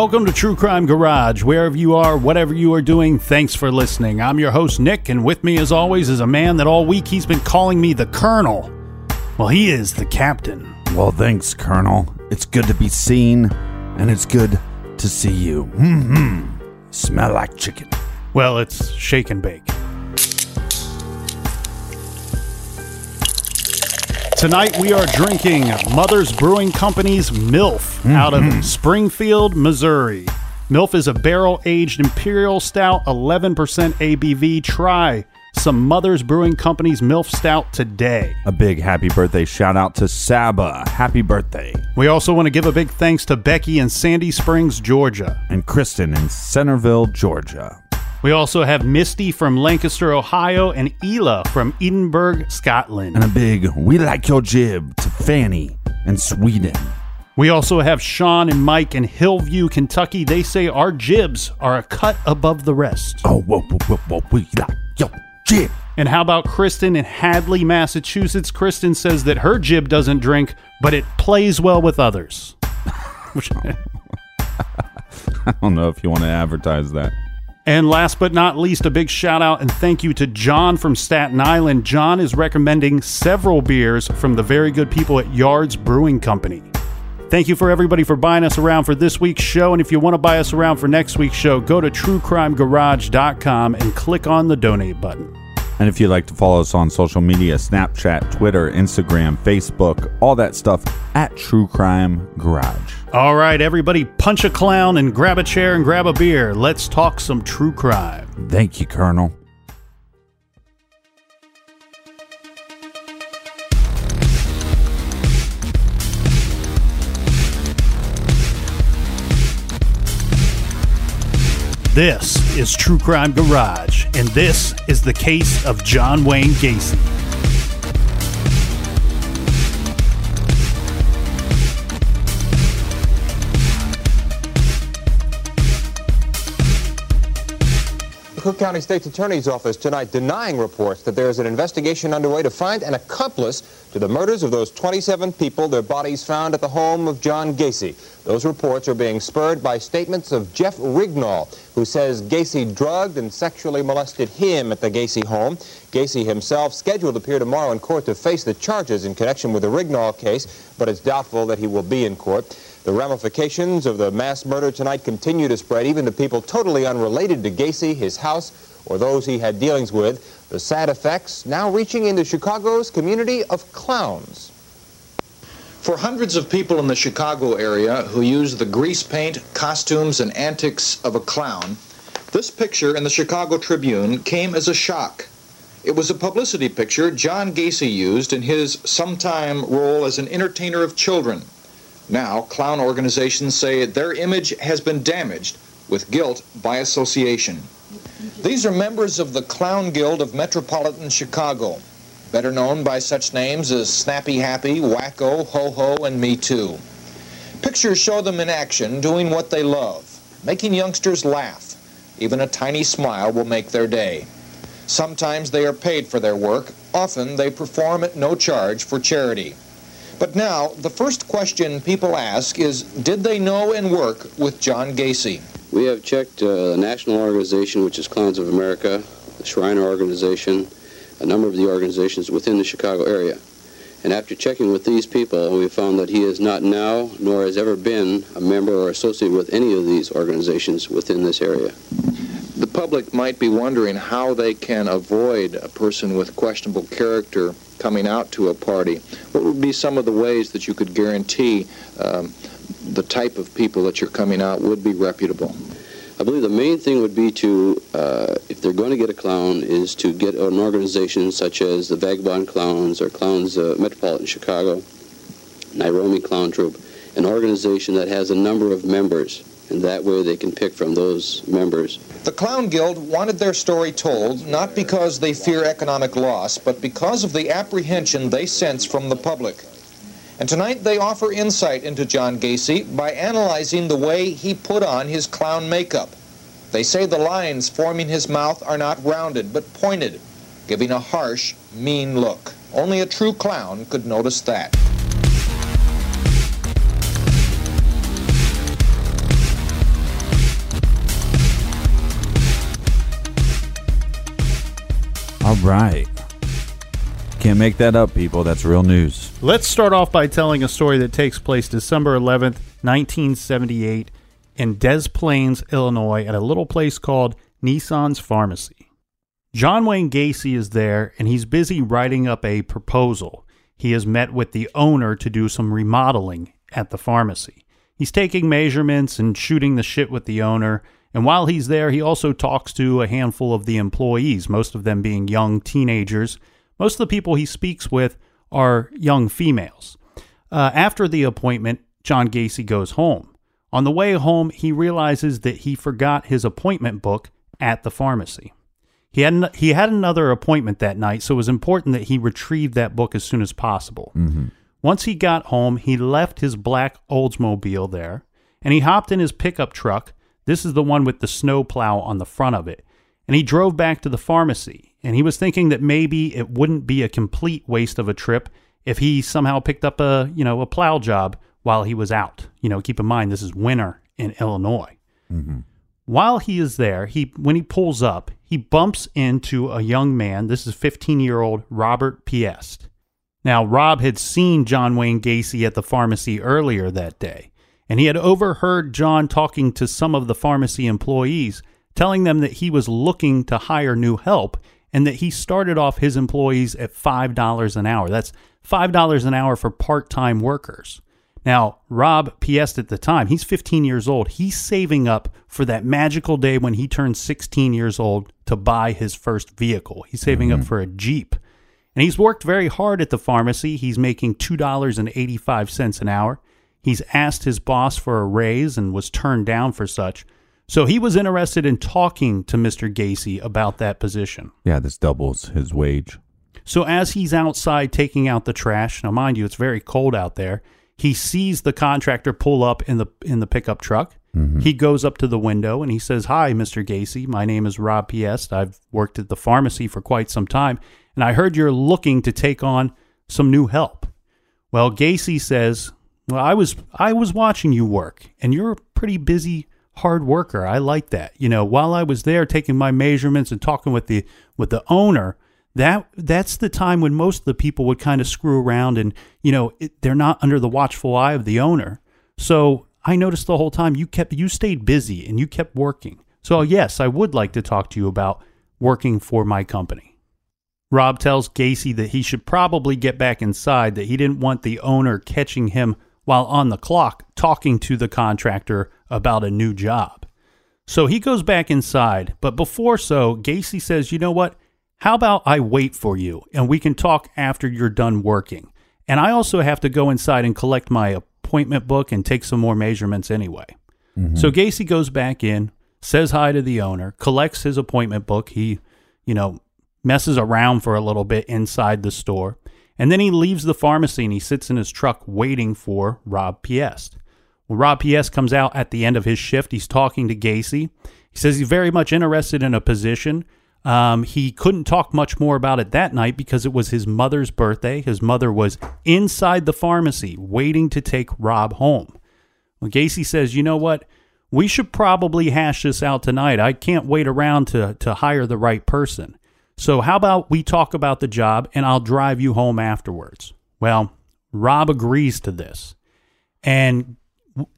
Welcome to True Crime Garage. Wherever you are, whatever you are doing, thanks for listening. I'm your host, Nick, and with me, as always, is a man that all week he's been calling me the Colonel. Well, he is the Captain. Well, thanks, Colonel. It's good to be seen, and it's good to see you. hmm Smell like chicken. Well, it's shake and bake. Tonight we are drinking Mother's Brewing Company's MILF out of mm-hmm. Springfield, Missouri. MILF is a barrel aged imperial stout, 11% ABV. Try some Mother's Brewing Company's MILF stout today. A big happy birthday shout out to Saba. Happy birthday. We also want to give a big thanks to Becky in Sandy Springs, Georgia. And Kristen in Centerville, Georgia. We also have Misty from Lancaster, Ohio, and Ela from Edinburgh, Scotland. And a big we like your jib to Fanny in Sweden. We also have Sean and Mike in Hillview, Kentucky. They say our jibs are a cut above the rest. Oh, whoa, whoa, whoa, whoa, we like your jib. And how about Kristen in Hadley, Massachusetts? Kristen says that her jib doesn't drink, but it plays well with others. I don't know if you want to advertise that. And last but not least, a big shout out and thank you to John from Staten Island. John is recommending several beers from the very good people at Yards Brewing Company. Thank you for everybody for buying us around for this week's show. And if you want to buy us around for next week's show, go to truecrimegarage.com and click on the donate button. And if you'd like to follow us on social media Snapchat, Twitter, Instagram, Facebook, all that stuff at True Crime Garage. All right, everybody, punch a clown and grab a chair and grab a beer. Let's talk some true crime. Thank you, Colonel. This is True Crime Garage, and this is the case of John Wayne Gacy. The Cook County State's Attorney's Office tonight denying reports that there is an investigation underway to find an accomplice to the murders of those 27 people, their bodies found at the home of John Gacy. Those reports are being spurred by statements of Jeff Rignall, who says Gacy drugged and sexually molested him at the Gacy home. Gacy himself scheduled to appear tomorrow in court to face the charges in connection with the Rignall case, but it's doubtful that he will be in court. The ramifications of the mass murder tonight continue to spread even to people totally unrelated to Gacy, his house, or those he had dealings with. The sad effects now reaching into Chicago's community of clowns. For hundreds of people in the Chicago area who use the grease paint, costumes, and antics of a clown, this picture in the Chicago Tribune came as a shock. It was a publicity picture John Gacy used in his sometime role as an entertainer of children. Now, clown organizations say their image has been damaged with guilt by association. These are members of the Clown Guild of Metropolitan Chicago, better known by such names as Snappy Happy, Wacko, Ho Ho, and Me Too. Pictures show them in action doing what they love, making youngsters laugh. Even a tiny smile will make their day. Sometimes they are paid for their work, often they perform at no charge for charity. But now, the first question people ask is Did they know and work with John Gacy? We have checked uh, the national organization, which is Clowns of America, the Shriner organization, a number of the organizations within the Chicago area. And after checking with these people, we found that he is not now, nor has ever been, a member or associated with any of these organizations within this area. The public might be wondering how they can avoid a person with questionable character coming out to a party. What would be some of the ways that you could guarantee um, the type of people that you're coming out would be reputable? I believe the main thing would be to, uh, if they're going to get a clown, is to get an organization such as the Vagabond Clowns or Clowns uh, Metropolitan Chicago, Nairobi Clown Troupe, an organization that has a number of members, and that way they can pick from those members. The Clown Guild wanted their story told not because they fear economic loss, but because of the apprehension they sense from the public. And tonight they offer insight into John Gacy by analyzing the way he put on his clown makeup. They say the lines forming his mouth are not rounded, but pointed, giving a harsh, mean look. Only a true clown could notice that. All right. Can't make that up, people. That's real news. Let's start off by telling a story that takes place December 11th, 1978, in Des Plaines, Illinois, at a little place called Nisson's Pharmacy. John Wayne Gacy is there, and he's busy writing up a proposal. He has met with the owner to do some remodeling at the pharmacy. He's taking measurements and shooting the shit with the owner. And while he's there, he also talks to a handful of the employees, most of them being young teenagers. Most of the people he speaks with are young females. Uh, after the appointment, John Gacy goes home. On the way home, he realizes that he forgot his appointment book at the pharmacy. He had, an, he had another appointment that night, so it was important that he retrieve that book as soon as possible. Once he got home, he left his black Oldsmobile there and he hopped in his pickup truck. This is the one with the snow plow on the front of it. And he drove back to the pharmacy. And he was thinking that maybe it wouldn't be a complete waste of a trip if he somehow picked up a, you know, a plow job while he was out. You know, keep in mind this is winter in Illinois. Mm-hmm. While he is there, he when he pulls up, he bumps into a young man. This is 15-year-old Robert Piest. Now, Rob had seen John Wayne Gacy at the pharmacy earlier that day, and he had overheard John talking to some of the pharmacy employees, telling them that he was looking to hire new help and that he started off his employees at $5 an hour. That's $5 an hour for part time workers. Now, Rob Piest at the time, he's 15 years old. He's saving up for that magical day when he turns 16 years old to buy his first vehicle. He's saving up mm-hmm. for a Jeep. And he's worked very hard at the pharmacy. He's making $2.85 an hour. He's asked his boss for a raise and was turned down for such. So he was interested in talking to Mr. Gacy about that position. Yeah, this doubles his wage. So as he's outside taking out the trash, now mind you, it's very cold out there. He sees the contractor pull up in the in the pickup truck. Mm-hmm. He goes up to the window and he says, "Hi, Mr. Gacy. My name is Rob Piest. I've worked at the pharmacy for quite some time, and I heard you're looking to take on some new help." Well, Gacy says, "Well, I was I was watching you work, and you're a pretty busy, hard worker. I like that. You know, while I was there taking my measurements and talking with the with the owner, that that's the time when most of the people would kind of screw around and you know it, they're not under the watchful eye of the owner. So I noticed the whole time you kept you stayed busy and you kept working. So yes, I would like to talk to you about working for my company." Rob tells Gacy that he should probably get back inside, that he didn't want the owner catching him while on the clock talking to the contractor about a new job. So he goes back inside, but before so, Gacy says, You know what? How about I wait for you and we can talk after you're done working? And I also have to go inside and collect my appointment book and take some more measurements anyway. Mm-hmm. So Gacy goes back in, says hi to the owner, collects his appointment book. He, you know, messes around for a little bit inside the store, and then he leaves the pharmacy and he sits in his truck waiting for Rob Piest. Well, Rob Piest comes out at the end of his shift. He's talking to Gacy. He says he's very much interested in a position. Um, he couldn't talk much more about it that night because it was his mother's birthday. His mother was inside the pharmacy waiting to take Rob home. Well, Gacy says, you know what? We should probably hash this out tonight. I can't wait around to, to hire the right person. So, how about we talk about the job and I'll drive you home afterwards? Well, Rob agrees to this. And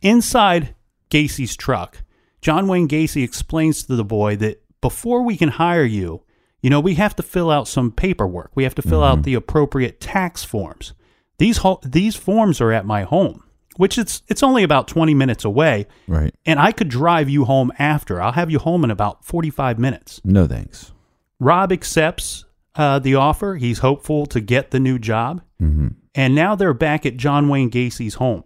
inside Gacy's truck, John Wayne Gacy explains to the boy that before we can hire you, you know, we have to fill out some paperwork. We have to fill out mm-hmm. the appropriate tax forms. These ho- these forms are at my home, which it's it's only about 20 minutes away, Right. and I could drive you home after. I'll have you home in about 45 minutes. No thanks. Rob accepts uh, the offer. He's hopeful to get the new job. And now they're back at John Wayne Gacy's home.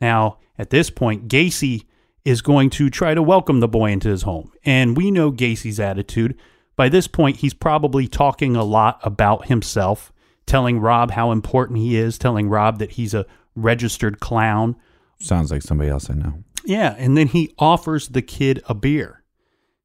Now, at this point, Gacy is going to try to welcome the boy into his home. And we know Gacy's attitude. By this point, he's probably talking a lot about himself, telling Rob how important he is, telling Rob that he's a registered clown. Sounds like somebody else I know. Yeah, and then he offers the kid a beer,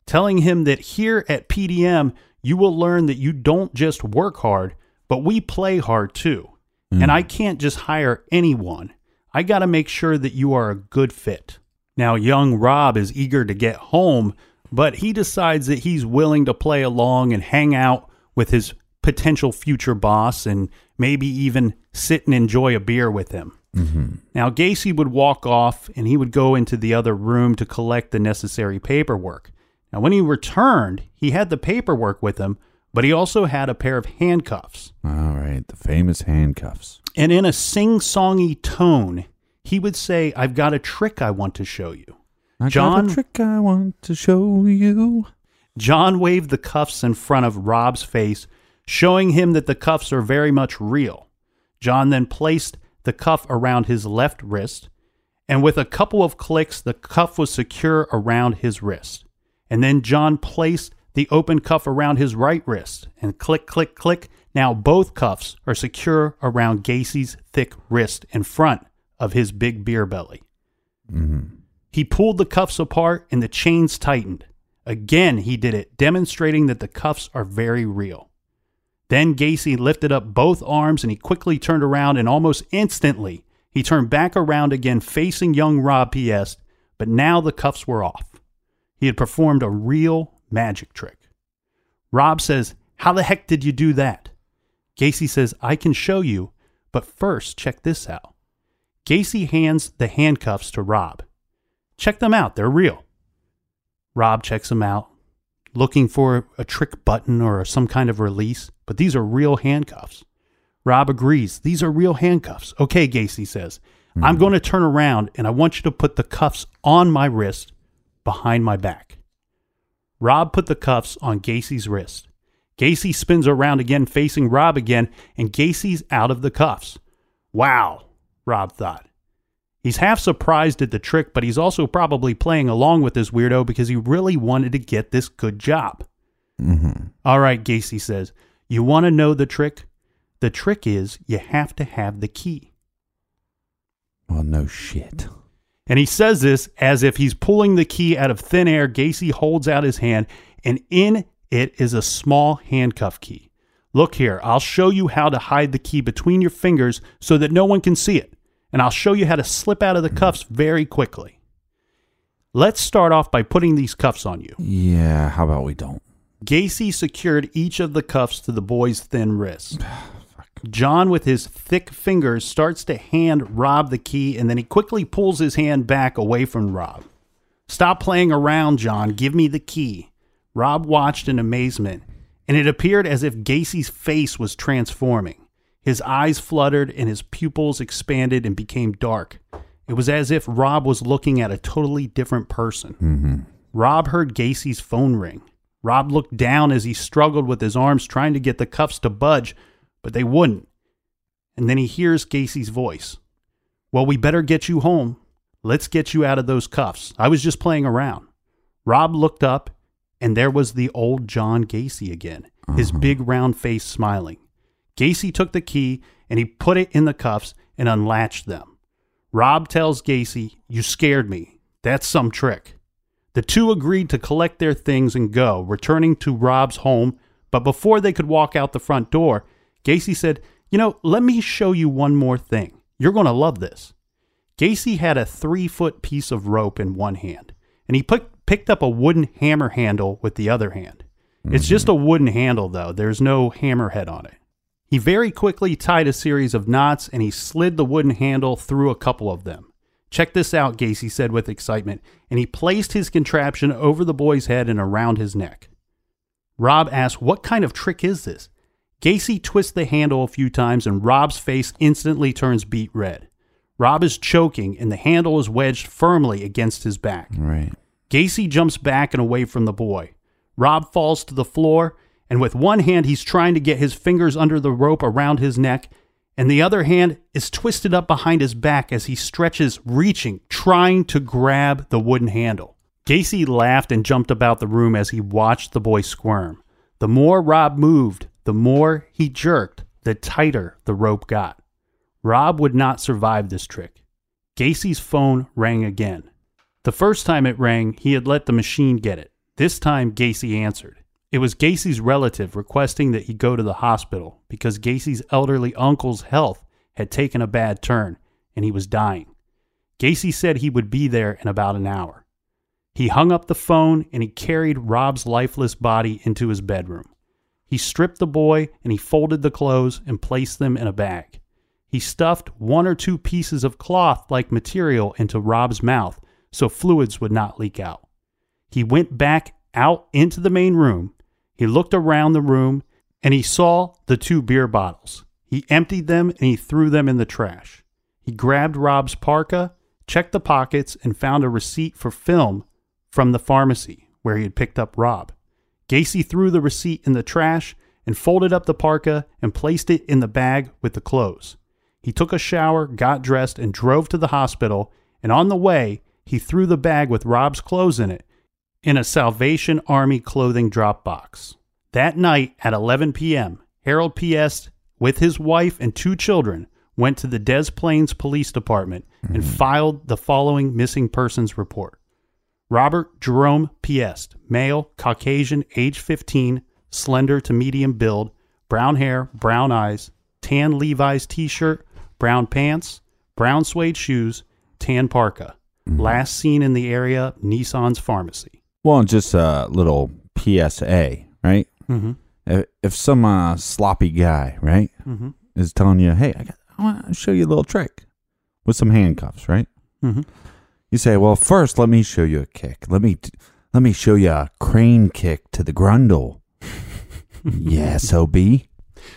telling him that here at PDM, you will learn that you don't just work hard, but we play hard too. And I mm. can't just hire anyone. I got to make sure that you are a good fit. Now, young Rob is eager to get home, but he decides that he's willing to play along and hang out with his potential future boss and maybe even sit and enjoy a beer with him. Mm-hmm. Now, Gacy would walk off and he would go into the other room to collect the necessary paperwork. Now, when he returned, he had the paperwork with him, but he also had a pair of handcuffs. All right, the famous handcuffs. And in a sing songy tone, he would say, I've got a trick I want to show you. I John- got a trick I want to show you. John waved the cuffs in front of Rob's face, showing him that the cuffs are very much real. John then placed the cuff around his left wrist, and with a couple of clicks, the cuff was secure around his wrist. And then John placed the open cuff around his right wrist, and click, click, click. Now both cuffs are secure around Gacy's thick wrist in front of his big beer belly. Mm-hmm. He pulled the cuffs apart and the chains tightened. Again, he did it, demonstrating that the cuffs are very real. Then Gacy lifted up both arms and he quickly turned around, and almost instantly, he turned back around again, facing young Rob Piest, but now the cuffs were off. He had performed a real magic trick. Rob says, How the heck did you do that? Gacy says, I can show you, but first, check this out. Gacy hands the handcuffs to Rob. Check them out, they're real. Rob checks them out, looking for a trick button or some kind of release, but these are real handcuffs. Rob agrees, these are real handcuffs. Okay, Gacy says, I'm mm-hmm. going to turn around and I want you to put the cuffs on my wrist behind my back. Rob put the cuffs on Gacy's wrist. Gacy spins around again, facing Rob again, and Gacy's out of the cuffs. Wow, Rob thought. He's half surprised at the trick, but he's also probably playing along with this weirdo because he really wanted to get this good job. Mm-hmm. All right, Gacy says, You want to know the trick? The trick is you have to have the key. Well, no shit. And he says this as if he's pulling the key out of thin air. Gacy holds out his hand, and in it is a small handcuff key. Look here, I'll show you how to hide the key between your fingers so that no one can see it. And I'll show you how to slip out of the cuffs very quickly. Let's start off by putting these cuffs on you. Yeah, how about we don't? Gacy secured each of the cuffs to the boy's thin wrist. John, with his thick fingers, starts to hand Rob the key, and then he quickly pulls his hand back away from Rob. Stop playing around, John. Give me the key. Rob watched in amazement, and it appeared as if Gacy's face was transforming. His eyes fluttered, and his pupils expanded and became dark. It was as if Rob was looking at a totally different person. Mm-hmm. Rob heard Gacy's phone ring. Rob looked down as he struggled with his arms trying to get the cuffs to budge, but they wouldn't. And then he hears Gacy's voice. Well, we better get you home. Let's get you out of those cuffs. I was just playing around. Rob looked up, and there was the old John Gacy again, his uh-huh. big round face smiling. Gacy took the key and he put it in the cuffs and unlatched them. Rob tells Gacy, You scared me. That's some trick. The two agreed to collect their things and go, returning to Rob's home. But before they could walk out the front door, Gacy said, You know, let me show you one more thing. You're going to love this. Gacy had a three foot piece of rope in one hand, and he put, picked up a wooden hammer handle with the other hand. It's mm-hmm. just a wooden handle, though. There's no hammerhead on it. He very quickly tied a series of knots and he slid the wooden handle through a couple of them. Check this out, Gacy said with excitement, and he placed his contraption over the boy's head and around his neck. Rob asked, What kind of trick is this? Gacy twists the handle a few times and Rob's face instantly turns beet red. Rob is choking and the handle is wedged firmly against his back. Right. Gacy jumps back and away from the boy. Rob falls to the floor, and with one hand, he's trying to get his fingers under the rope around his neck, and the other hand is twisted up behind his back as he stretches, reaching, trying to grab the wooden handle. Gacy laughed and jumped about the room as he watched the boy squirm. The more Rob moved, the more he jerked, the tighter the rope got. Rob would not survive this trick. Gacy's phone rang again. The first time it rang, he had let the machine get it. This time, Gacy answered. It was Gacy's relative requesting that he go to the hospital because Gacy's elderly uncle's health had taken a bad turn and he was dying. Gacy said he would be there in about an hour. He hung up the phone and he carried Rob's lifeless body into his bedroom. He stripped the boy and he folded the clothes and placed them in a bag. He stuffed one or two pieces of cloth like material into Rob's mouth so fluids would not leak out. He went back out into the main room. He looked around the room and he saw the two beer bottles. He emptied them and he threw them in the trash. He grabbed Rob's parka, checked the pockets, and found a receipt for film from the pharmacy where he had picked up Rob. Gacy threw the receipt in the trash and folded up the parka and placed it in the bag with the clothes. He took a shower, got dressed, and drove to the hospital. And on the way, he threw the bag with Rob's clothes in it in a Salvation Army clothing drop box. That night at 11 p.m., Harold Piest, with his wife and two children, went to the Des Plaines Police Department and mm-hmm. filed the following missing persons report. Robert Jerome Piest, male, Caucasian, age 15, slender to medium build, brown hair, brown eyes, tan Levi's t shirt, brown pants, brown suede shoes, tan parka. Last seen in the area, Nisson's pharmacy. Well, just a little PSA, right? Mm-hmm. If, if some uh, sloppy guy, right, Mhm. is telling you, "Hey, I, got, I want to show you a little trick with some handcuffs," right? Mhm. You say, "Well, first, let me show you a kick. Let me let me show you a crane kick to the grundle." yes, OB.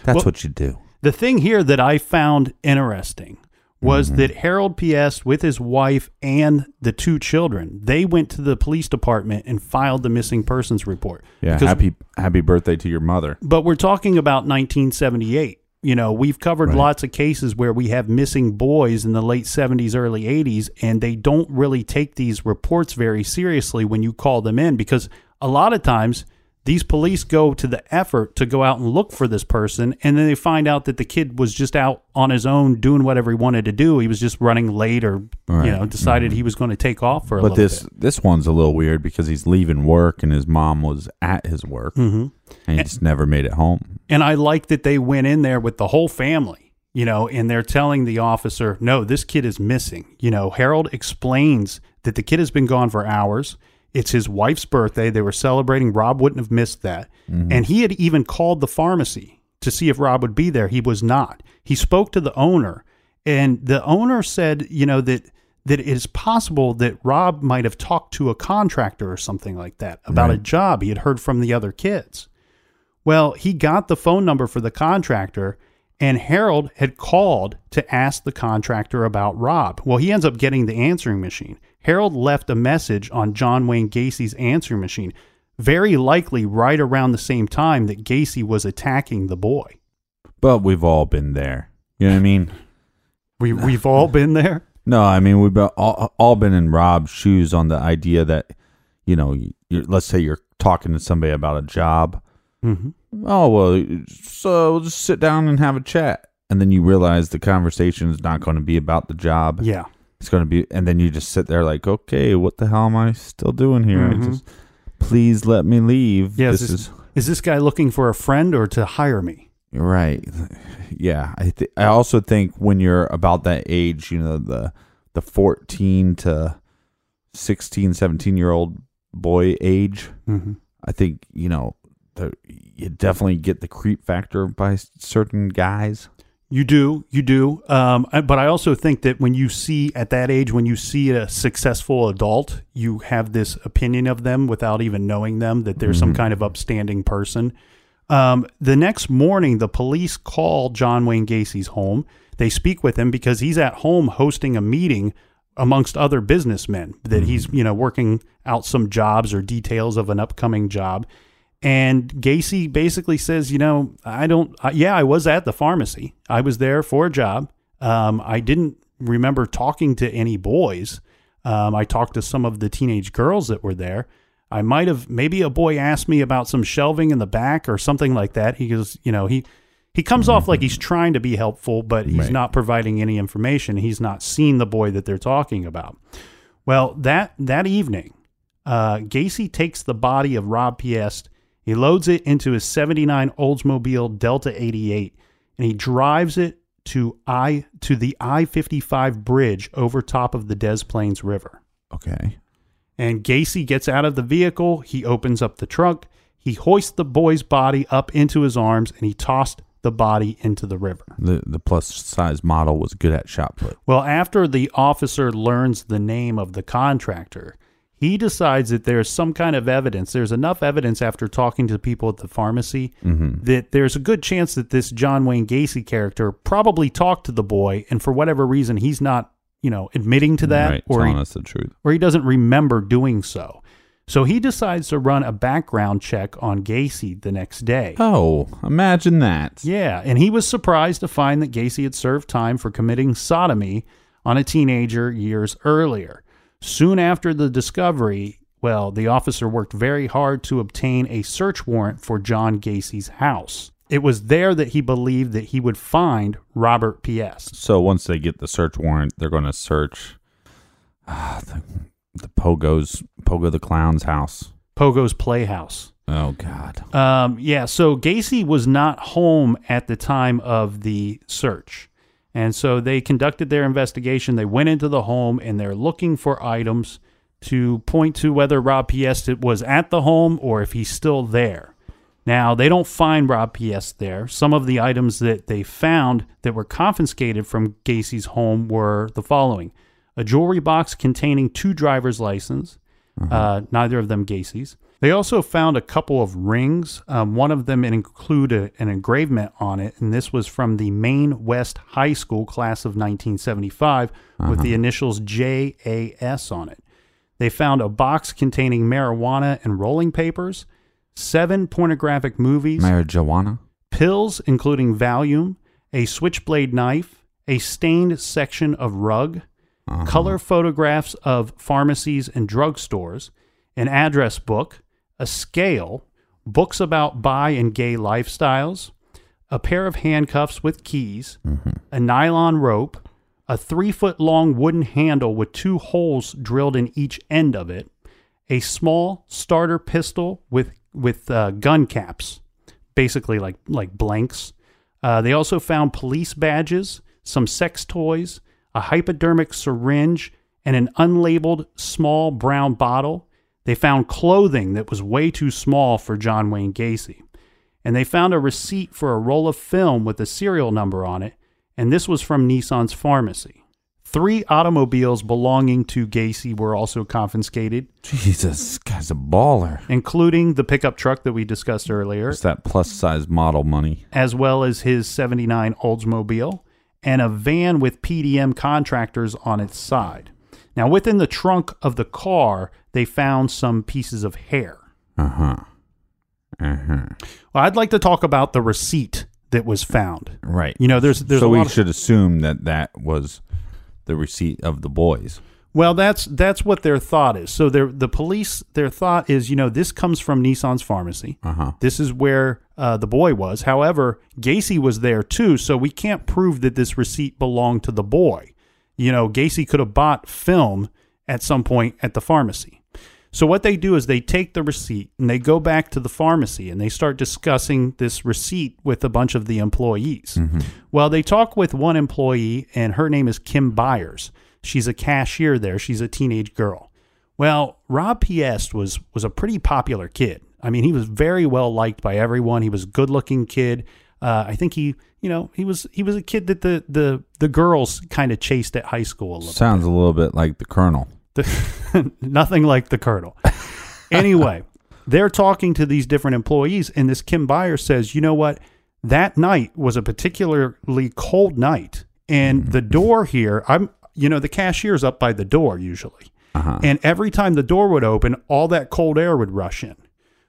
That's Well- what you do. The thing here that I found interesting was Mm-hmm. that Harold Piest with his wife and the two children, they went to the police department and filed the missing persons report. Yeah, Because- happy happy birthday to your mother. But we're talking about 1978. You know, we've covered Right. lots of cases where we have missing boys in the late 70s, early 80s, and they don't really take these reports very seriously when you call them in because a lot of times these police go to the effort to go out and look for this person and then they find out that the kid was just out on his own doing whatever he wanted to do. He was just running late or Right. you know, decided he was going to take off for a But little this bit. this one's a little weird because he's leaving work and his mom was at his work Mhm. and he just never made it home. And I like that they went in there with the whole family, you know, and they're telling the officer, no, this kid is missing. You know, Harold explains that the kid has been gone for hours. It's his wife's birthday. They were celebrating. Rob wouldn't have missed that. Mm-hmm. And he had even called the pharmacy to see if Rob would be there. He was not. He spoke to the owner, and the owner said, you know, that that it is possible that Rob might have talked to a contractor or something like that about a job he had heard from the other kids. Well, he got the phone number for the contractor, and Harold had called to ask the contractor about Rob. Well, he ends up getting the answering machine. Harold left a message on John Wayne Gacy's answering machine, very likely right around the same time that Gacy was attacking the boy. But we've all been there. You know what I mean? We, we've all been there. No, I mean we've all, all been in Rob's shoes on the idea that you know, you're, let's say you're talking to somebody about a job. Mhm. Oh well, so we'll just sit down and have a chat, and then you realize the conversation is not going to be about the job. Yeah. It's going to be, and then you just sit there like, okay, what the hell am I still doing here? I Mhm. just, please let me leave. Yeah. this is, is this, is this guy looking for a friend or to hire me? Right. Yeah. I th- I also think when you're about that age, you know, the the 14 to 16, 17 year old boy age, Mhm. I think, you know, the, you definitely get the creep factor by certain guys. You do, you do. Um, but I also think that when you see at that age, when you see a successful adult, you have this opinion of them without even knowing them that they're some kind of upstanding person. Um, the next morning, the police call John Wayne Gacy's home. They speak with him because he's at home hosting a meeting amongst other businessmen that he's you know working out some jobs or details of an upcoming job. And Gacy basically says, you know, I don't, uh, yeah, I was at the pharmacy. I was there for a job. Um, I didn't remember talking to any boys. Um, I talked to some of the teenage girls that were there. I might have, maybe a boy asked me about some shelving in the back or something like that. He goes, you know, he, he comes off like he's trying to be helpful, but he's Right. not providing any information. He's not seen the boy that they're talking about. Well, that that evening, uh, Gacy takes the body of Rob Piest. He loads it into his 79 Oldsmobile Delta 88 and he drives it to I to the I-55 bridge over top of the Des Plaines River. Okay. And Gacy gets out of the vehicle, he opens up the trunk, he hoists the boy's body up into his arms and he tossed the body into the river. The the plus size model was good at shot put. Well, after the officer learns the name of the contractor, he decides that there's some kind of evidence. There's enough evidence after talking to people at the pharmacy mm-hmm. that there's a good chance that this John Wayne Gacy character probably talked to the boy, and for whatever reason, he's not, you know, admitting to that, right, or telling he, us the truth. or he doesn't remember doing so. So he decides to run a background check on Gacy the next day. Oh, imagine that. Yeah, and he was surprised to find that Gacy had served time for committing sodomy on a teenager years earlier. Soon after the discovery, well, the officer worked very hard to obtain a search warrant for John Gacy's house. It was there that he believed that he would find Robert Piest So once they get the search warrant, they're going to search ah, the, the Pogo's Pogo the Clown's house. Pogo's Playhouse. Oh God. Um, yeah, so Gacy was not home at the time of the search. And so they conducted their investigation. They went into the home and they're looking for items to point to whether Rob Piest was at the home or if he's still there. Now, they don't find Rob Piest there. Some of the items that they found that were confiscated from Gacy's home were the following a jewelry box containing two driver's license, uh, neither of them Gacy's. They also found a couple of rings. Um, one of them included an engravement on it, and this was from the Maine West High School class of 1975 with the initials JAS on it. They found a box containing marijuana and rolling papers, seven pornographic movies, Marijuana. pills, including Valium, a switchblade knife, a stained section of rug, color photographs of pharmacies and drugstores, an address book, a scale, books about bi and gay lifestyles, a pair of handcuffs with keys, a nylon rope, a three foot long wooden handle with two holes drilled in each end of it, a small starter pistol with with uh, gun caps, basically like like blanks. Uh, they also found police badges, some sex toys, a hypodermic syringe, and an unlabeled small brown bottle. They found clothing that was way too small for John Wayne Gacy. And they found a receipt for a roll of film with a serial number on it, and this was from Nisson's pharmacy. Three automobiles belonging to Gacy were also confiscated, Jesus, this guy's a baller. including the pickup truck that we discussed earlier, It's that plus size model money. as well as his 79 Oldsmobile, and a van with PDM contractors on its side. Now, within the trunk of the car, they found some pieces of hair. Uh huh. Uh huh. Well, I'd like to talk about the receipt that was found. Right. You know, there's there's so a we lot of- should assume that that was the receipt of the boys. Well, that's that's what their thought is. So their the police their thought is, you know, this comes from Nisson's pharmacy. Uh-huh. This is where uh, the boy was. However, Gacy was there too, so we can't prove that this receipt belonged to the boy. You know, Gacy could have bought film at some point at the pharmacy. So what they do is they take the receipt and they go back to the pharmacy and they start discussing this receipt with a bunch of the employees. Mm-hmm. Well, they talk with one employee and her name is Kim Byers. She's a cashier there. She's a teenage girl. Well, Rob Piest was was a pretty popular kid. I mean, he was very well liked by everyone. He was a good-looking kid. Uh, I think he, you know, he was he was a kid that the the the girls kind of chased at high school a little. Sounds a little bit like the Colonel. The, nothing like the colonel. anyway, they're talking to these different employees, and this Kim Byers says, "You know what? That night was a particularly cold night, and the door here, I'm, you know, the cashier's up by the door usually, and every time the door would open, all that cold air would rush in.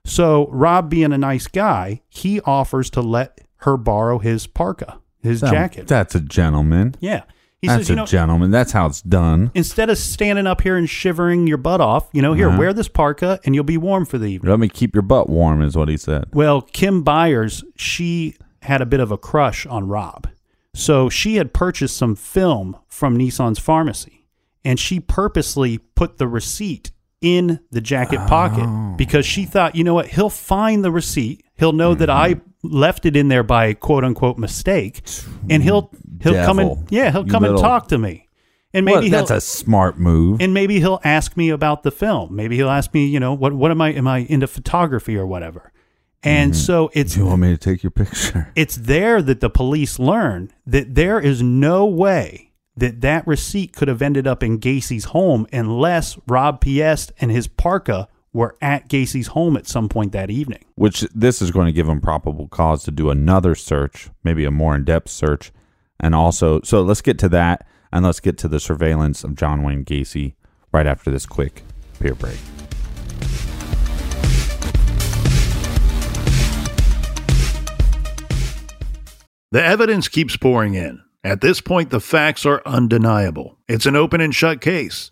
So Rob, being a nice guy, he offers to let her borrow his parka, his That- jacket. That's a gentleman. yeah." He That's says, "You a know, gentleman. That's how it's done. instead of standing up here and shivering your butt off, you know, here, Uh-huh. wear this parka and you'll be warm for the evening. Let me keep your butt warm, is what he said. Well, Kim Byers, she had a bit of a crush on Rob. So she had purchased some film from Nisson's pharmacy and she purposely put the receipt in the jacket pocket because she thought, you know what, he'll find the receipt. He'll know that I left it in there by quote unquote mistake and he'll he'll come and yeah, he'll You come and talk to me. And maybe he'll, that's a smart move. and maybe he'll ask me about the film. Maybe he'll ask me, you know, what what am I am I into photography or whatever. And mm-hmm. so it's Do you want me to take your picture? it's there that the police learn that there is no way that that receipt could have ended up in Gacy's home unless Rob Piest and his parka were at Gacy's home at some point that evening. Which this is going to give him probable cause to do another search, maybe a more in depth search. And also, so let's get to that and let's get to the surveillance of John Wayne Gacy right after this quick peer break. The evidence keeps pouring in. At this point, the facts are undeniable. It's an open and shut case.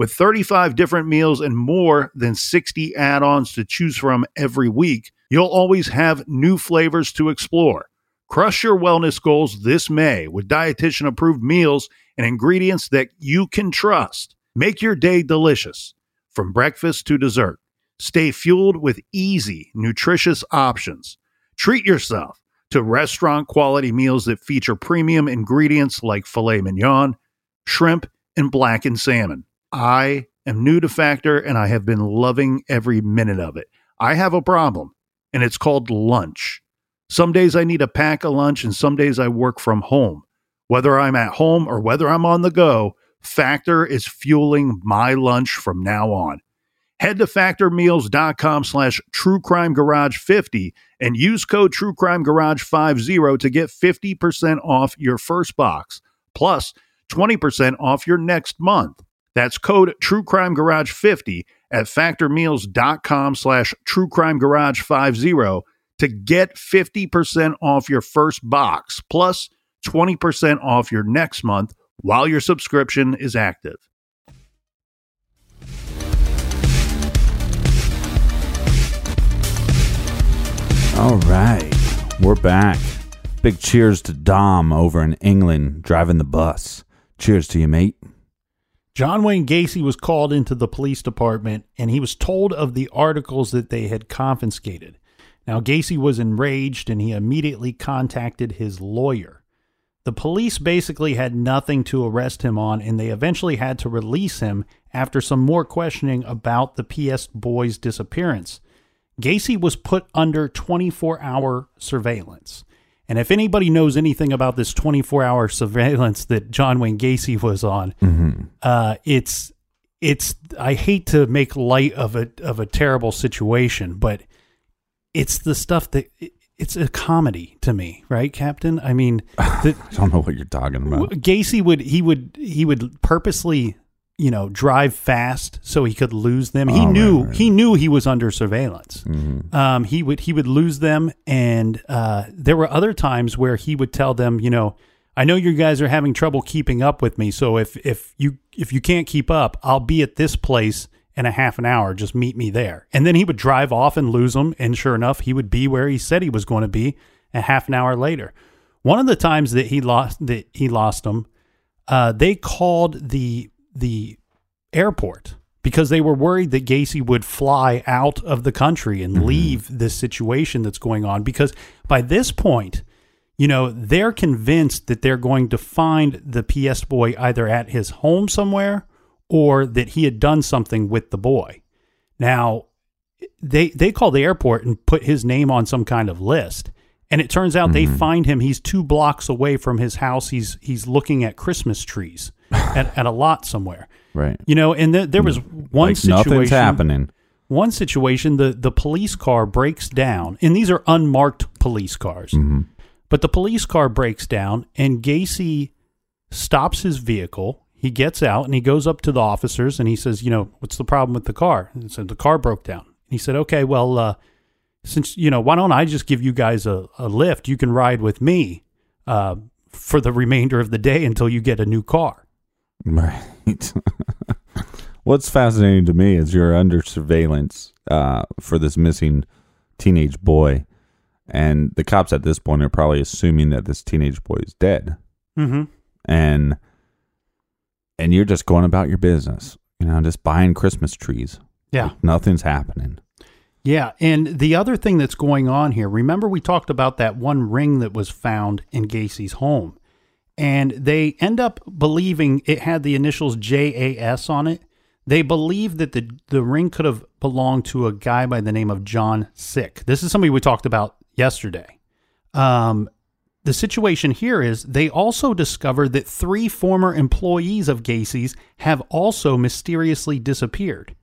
With 35 different meals and more than 60 add ons to choose from every week, you'll always have new flavors to explore. Crush your wellness goals this May with dietitian approved meals and ingredients that you can trust. Make your day delicious from breakfast to dessert. Stay fueled with easy, nutritious options. Treat yourself to restaurant quality meals that feature premium ingredients like filet mignon, shrimp, and blackened salmon. I am new to Factor and I have been loving every minute of it. I have a problem, and it's called lunch. Some days I need a pack of lunch, and some days I work from home. Whether I'm at home or whether I'm on the go, Factor is fueling my lunch from now on. Head to factormeals.com slash truecrimegarage50 and use code truecrimegarage50 to get 50% off your first box, plus 20% off your next month. That's code truecrimegarage50 at factormeals.com slash truecrimegarage50 to get 50% off your first box, plus 20% off your next month while your subscription is active. All right, we're back. Big cheers to Dom over in England driving the bus. Cheers to you, mate. John Wayne Gacy was called into the police department and he was told of the articles that they had confiscated. Now, Gacy was enraged and he immediately contacted his lawyer. The police basically had nothing to arrest him on, and they eventually had to release him after some more questioning about the Piest boy's disappearance. Gacy was put under 24 hour surveillance. And if anybody knows anything about this 24 hour surveillance that John Wayne Gacy was on, Mm-hmm. uh, it's it's I hate to make light of a of a terrible situation, but it's the stuff that it- it's a comedy to me, right, Captain? I mean, the, I don't know what you're talking about. Gacy would he would he would purposely you know drive fast so he could lose them. He Oh, knew right, he knew he was under surveillance. Mhm. Um, he would he would lose them, and uh, there were other times where he would tell them, you know, I know you guys are having trouble keeping up with me, so if if you if you can't keep up, I'll be at this place in a half an hour. Just meet me there. And then he would drive off and lose them, and sure enough, he would be where he said he was going to be a half an hour later. One of the times that he lost that he lost them, uh, they called the the airport because they were worried that Gacy would fly out of the country and mm-hmm. leave this situation that's going on. Because by this point, you know, they're convinced that they're going to find the Piest boy either at his home somewhere or that he had done something with the boy. Now, they they called the airport and put his name on some kind of list. And it turns out they mm-hmm. find him. He's two blocks away from his house. He's he's looking at Christmas trees at, at a lot somewhere. Right. You know, and th- there was one like situation. nothing's happening. One situation, the the police car breaks down, and these are unmarked police cars. Mm-hmm. But the police car breaks down, and Gacy stops his vehicle. He gets out and he goes up to the officers and he says, "You know, what's the problem with the car?" And said the car broke down. He said, "Okay, well, uh, since you know, why don't I just give you guys a, a lift? You can ride with me uh, for the remainder of the day until you get a new car." Right. What's fascinating to me is you're under surveillance uh, for this missing teenage boy, and the cops at this point are probably assuming that this teenage boy is dead, Mm-hmm. and and you're just going about your business, you know, just buying Christmas trees. Yeah. Like nothing's happening. Yeah, and the other thing that's going on here, remember we talked about that one ring that was found in Gacy's home. And they end up believing it had the initials JAS on it. They believe that the the ring could have belonged to a guy by the name of John Szyc. This is somebody we talked about yesterday. Um, the situation here is they also discovered that three former employees of Gacy's have also mysteriously disappeared.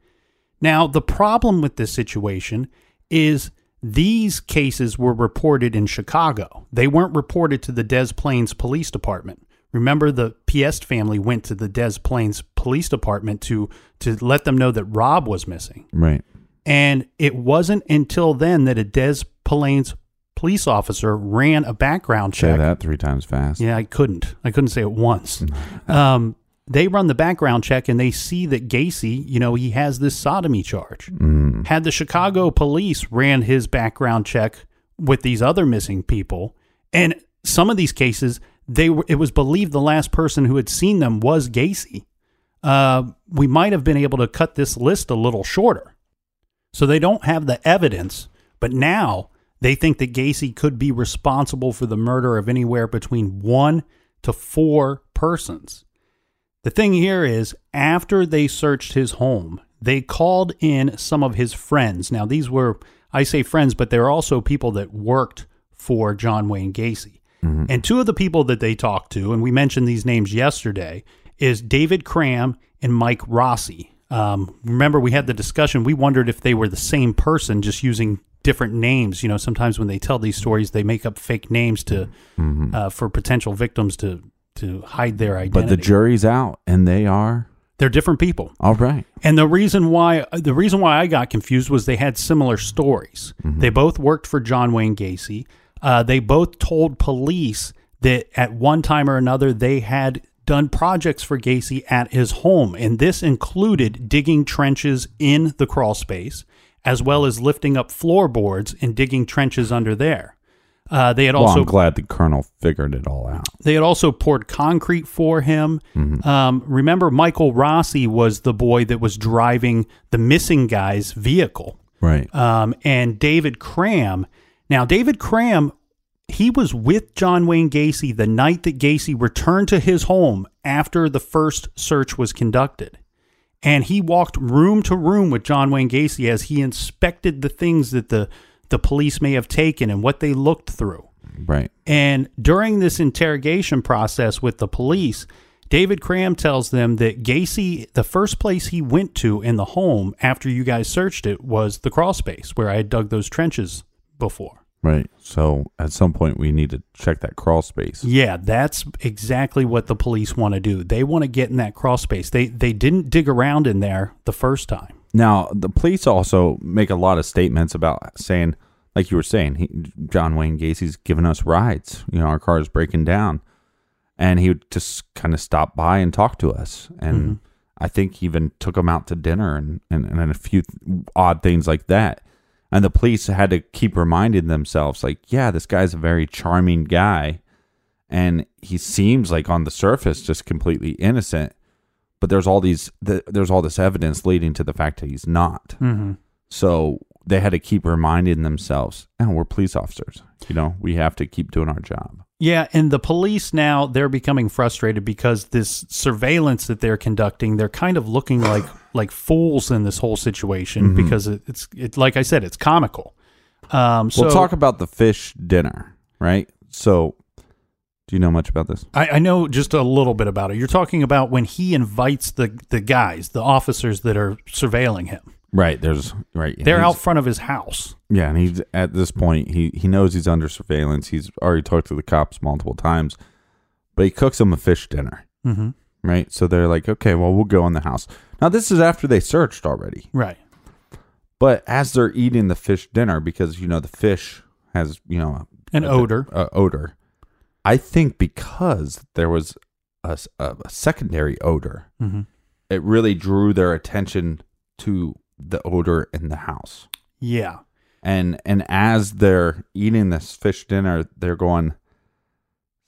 Now, the problem with this situation is these cases were reported in Chicago. They weren't reported to the Des Plaines Police Department. Remember, the Piest family went to the Des Plaines Police Department to to let them know that Rob was missing. Right. And it wasn't until then that a Des Plaines police officer ran a background check. Say that three times fast. Yeah, I couldn't. I couldn't say it once. um, they run the background check and they see that Gacy, you know, he has this sodomy charge. Had the Chicago police ran his background check with these other missing people, and some of these cases, they were, it was believed the last person who had seen them was Gacy. Uh, we might have been able to cut this list a little shorter. So they don't have the evidence, but now they think that Gacy could be responsible for the murder of anywhere between one to four persons. The thing here is, after they searched his home, they called in some of his friends. Now, these were, I say friends, but they're also people that worked for John Wayne Gacy. And two of the people that they talked to, and we mentioned these names yesterday, is David Cram and Mike Rossi. Um, remember, we had the discussion. We wondered if they were the same person, just using different names. You know, sometimes when they tell these stories, they make up fake names to uh, for potential victims to to hide their identity. But the jury's out, and they are they're different people. all right. And the reason why the reason why I got confused was they had similar stories. They both worked for John Wayne Gacy. Uh, they both told police that at one time or another they had done projects for Gacy at his home, and this included digging trenches in the crawl space, as well as lifting up floorboards and digging trenches under there. Uh, they had Well, also I'm glad the colonel figured it all out. they had also poured concrete for him. Um, remember, Michael Rossi was the boy that was driving the missing guy's vehicle. Right. Um, and David Cram. Now, David Cram, he was with John Wayne Gacy the night that Gacy returned to his home after the first search was conducted. And he walked room to room with John Wayne Gacy as he inspected the things that the, the police may have taken and what they looked through. Right. And during this interrogation process with the police, David Cram tells them that Gacy, the first place he went to in the home after you guys searched it was the crawl space where I had dug those trenches before. Right. So at some point we need to check that crawl space. Yeah, that's exactly what the police want to do. They want to get in that crawl space. They they didn't dig around in there the first time. Now, the police also make a lot of statements about saying, like you were saying, he, John Wayne Gacy's giving us rides. You know, our car is breaking down. And he would just kind of stop by and talk to us. And mm-hmm. I think he even took him out to dinner and, and, and a few odd things like that. And the police had to keep reminding themselves, like, yeah, this guy's a very charming guy. And he seems like on the surface just completely innocent but there's all these th- there's all this evidence leading to the fact that he's not. Mm-hmm. So they had to keep reminding themselves, "And we're police officers. You know, we have to keep doing our job." Yeah, and the police now they're becoming frustrated because this surveillance that they're conducting, they're kind of looking like like fools in this whole situation Mhm. because it, it's it like I said, it's comical. Um, so we'll talk about the fish dinner. right? So, do you know much about this? I, I know just a little bit about it. You're talking about when he invites the the guys, the officers that are surveilling him. Right. There's right. They're out front of his house. Yeah, and he's at this point he he knows he's under surveillance. He's already talked to the cops multiple times, but he cooks them a fish dinner. Mhm. Right. So they're like, okay, well, we'll go in the house. Now this is after they searched already. Right. But as they're eating the fish dinner, because you know the fish has you know An a- odor. a odor. I think because there was a secondary odor, Mhm. it really drew their attention to the odor in the house. Yeah. And and as they're eating this fish dinner, they're going,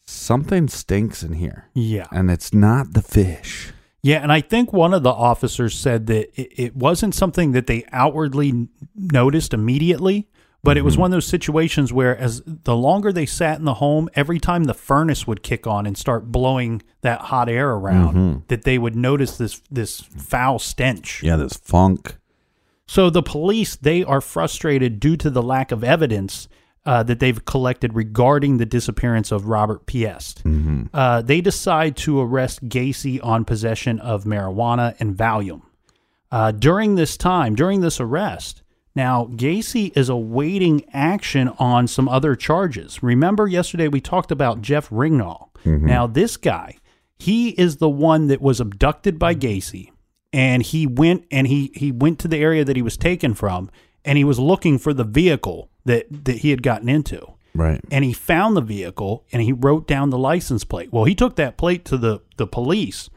something stinks in here, Yeah. and it's not the fish. Yeah, and I think one of the officers said that it, it wasn't something that they outwardly noticed immediately, but it was Mm-hmm. one of those situations where, as the longer they sat in the home, every time the furnace would kick on and start blowing that hot air around, Mhm. that they would notice this this foul stench. Yeah, this funk. So the police they are frustrated due to the lack of evidence uh, that they've collected regarding the disappearance of Robert Piest. Uh, they decide to arrest Gacy on possession of marijuana and Valium. Uh, during this time, during this arrest, now Gacy is awaiting action on some other charges. Remember, yesterday we talked about Jeff Rignall. Mm-hmm. Now, this guy, he is the one that was abducted by Gacy, and he went and he he went to the area that he was taken from, and he was looking for the vehicle that that he had gotten into Right. and he found the vehicle and he wrote down the license plate. Well, he took that plate to the the police,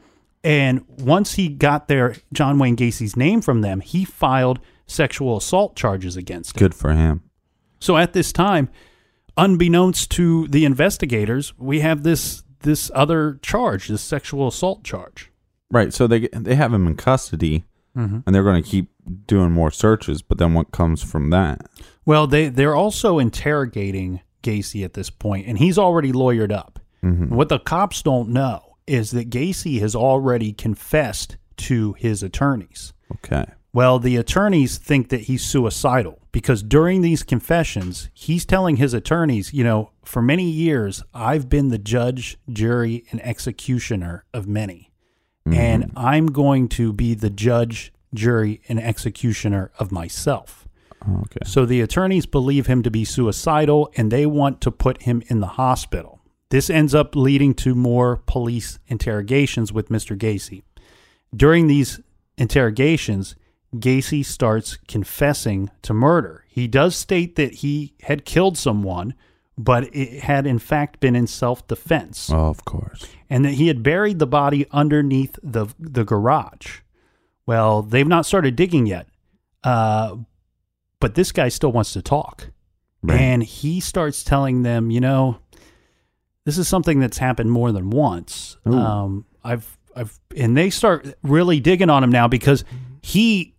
and once he got their John Wayne Gacy's name from them, he filed sexual assault charges against him. Good for him. So at this time, unbeknownst to the investigators, we have this this other charge, this sexual assault charge. Right. So they they have him in custody, Mhm. and they're going to keep doing more searches. But then what comes from that? Well, they they're also interrogating Gacy at this point, and he's already lawyered up. Mhm. What the cops don't know is that Gacy has already confessed to his attorneys. Okay. Well, the attorneys think that he's suicidal because during these confessions, he's telling his attorneys, you know, for many years, I've been the judge, jury, and executioner of many. Mm-hmm. And I'm going to be the judge, jury, and executioner of myself. Oh, okay. So the attorneys believe him to be suicidal and they want to put him in the hospital. This ends up leading to more police interrogations with Mr. Gacy. During these interrogations, Gacy starts confessing to murder. He does state that he had killed someone, but it had in fact been in self defense Oh, of course. and that he had buried the body underneath the the garage. Well, they've not started digging yet, uh, but this guy still wants to talk, Right. and he starts telling them, you know, this is something that's happened more than once. Um, I've I've and they start really digging on him now because he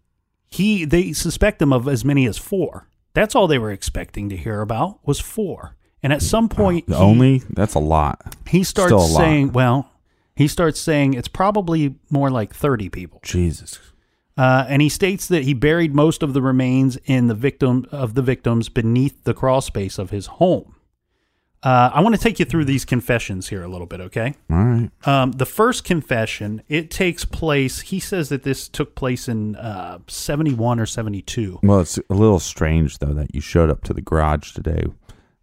he they suspect him of as many as four. That's all they were expecting to hear about was four. And at some point, he- Only that's a lot. he starts lot. saying, well, he starts saying it's probably more like 30 people. Jesus. Uh, and he states that he buried most of the remains in the victim of the victims beneath the crawl space of his home. Uh, I want to take you through these confessions here a little bit, okay? All right. Um, the first confession, it takes place. He says that this took place in uh, 71 or 72. Well, it's a little strange though that you showed up to the garage today,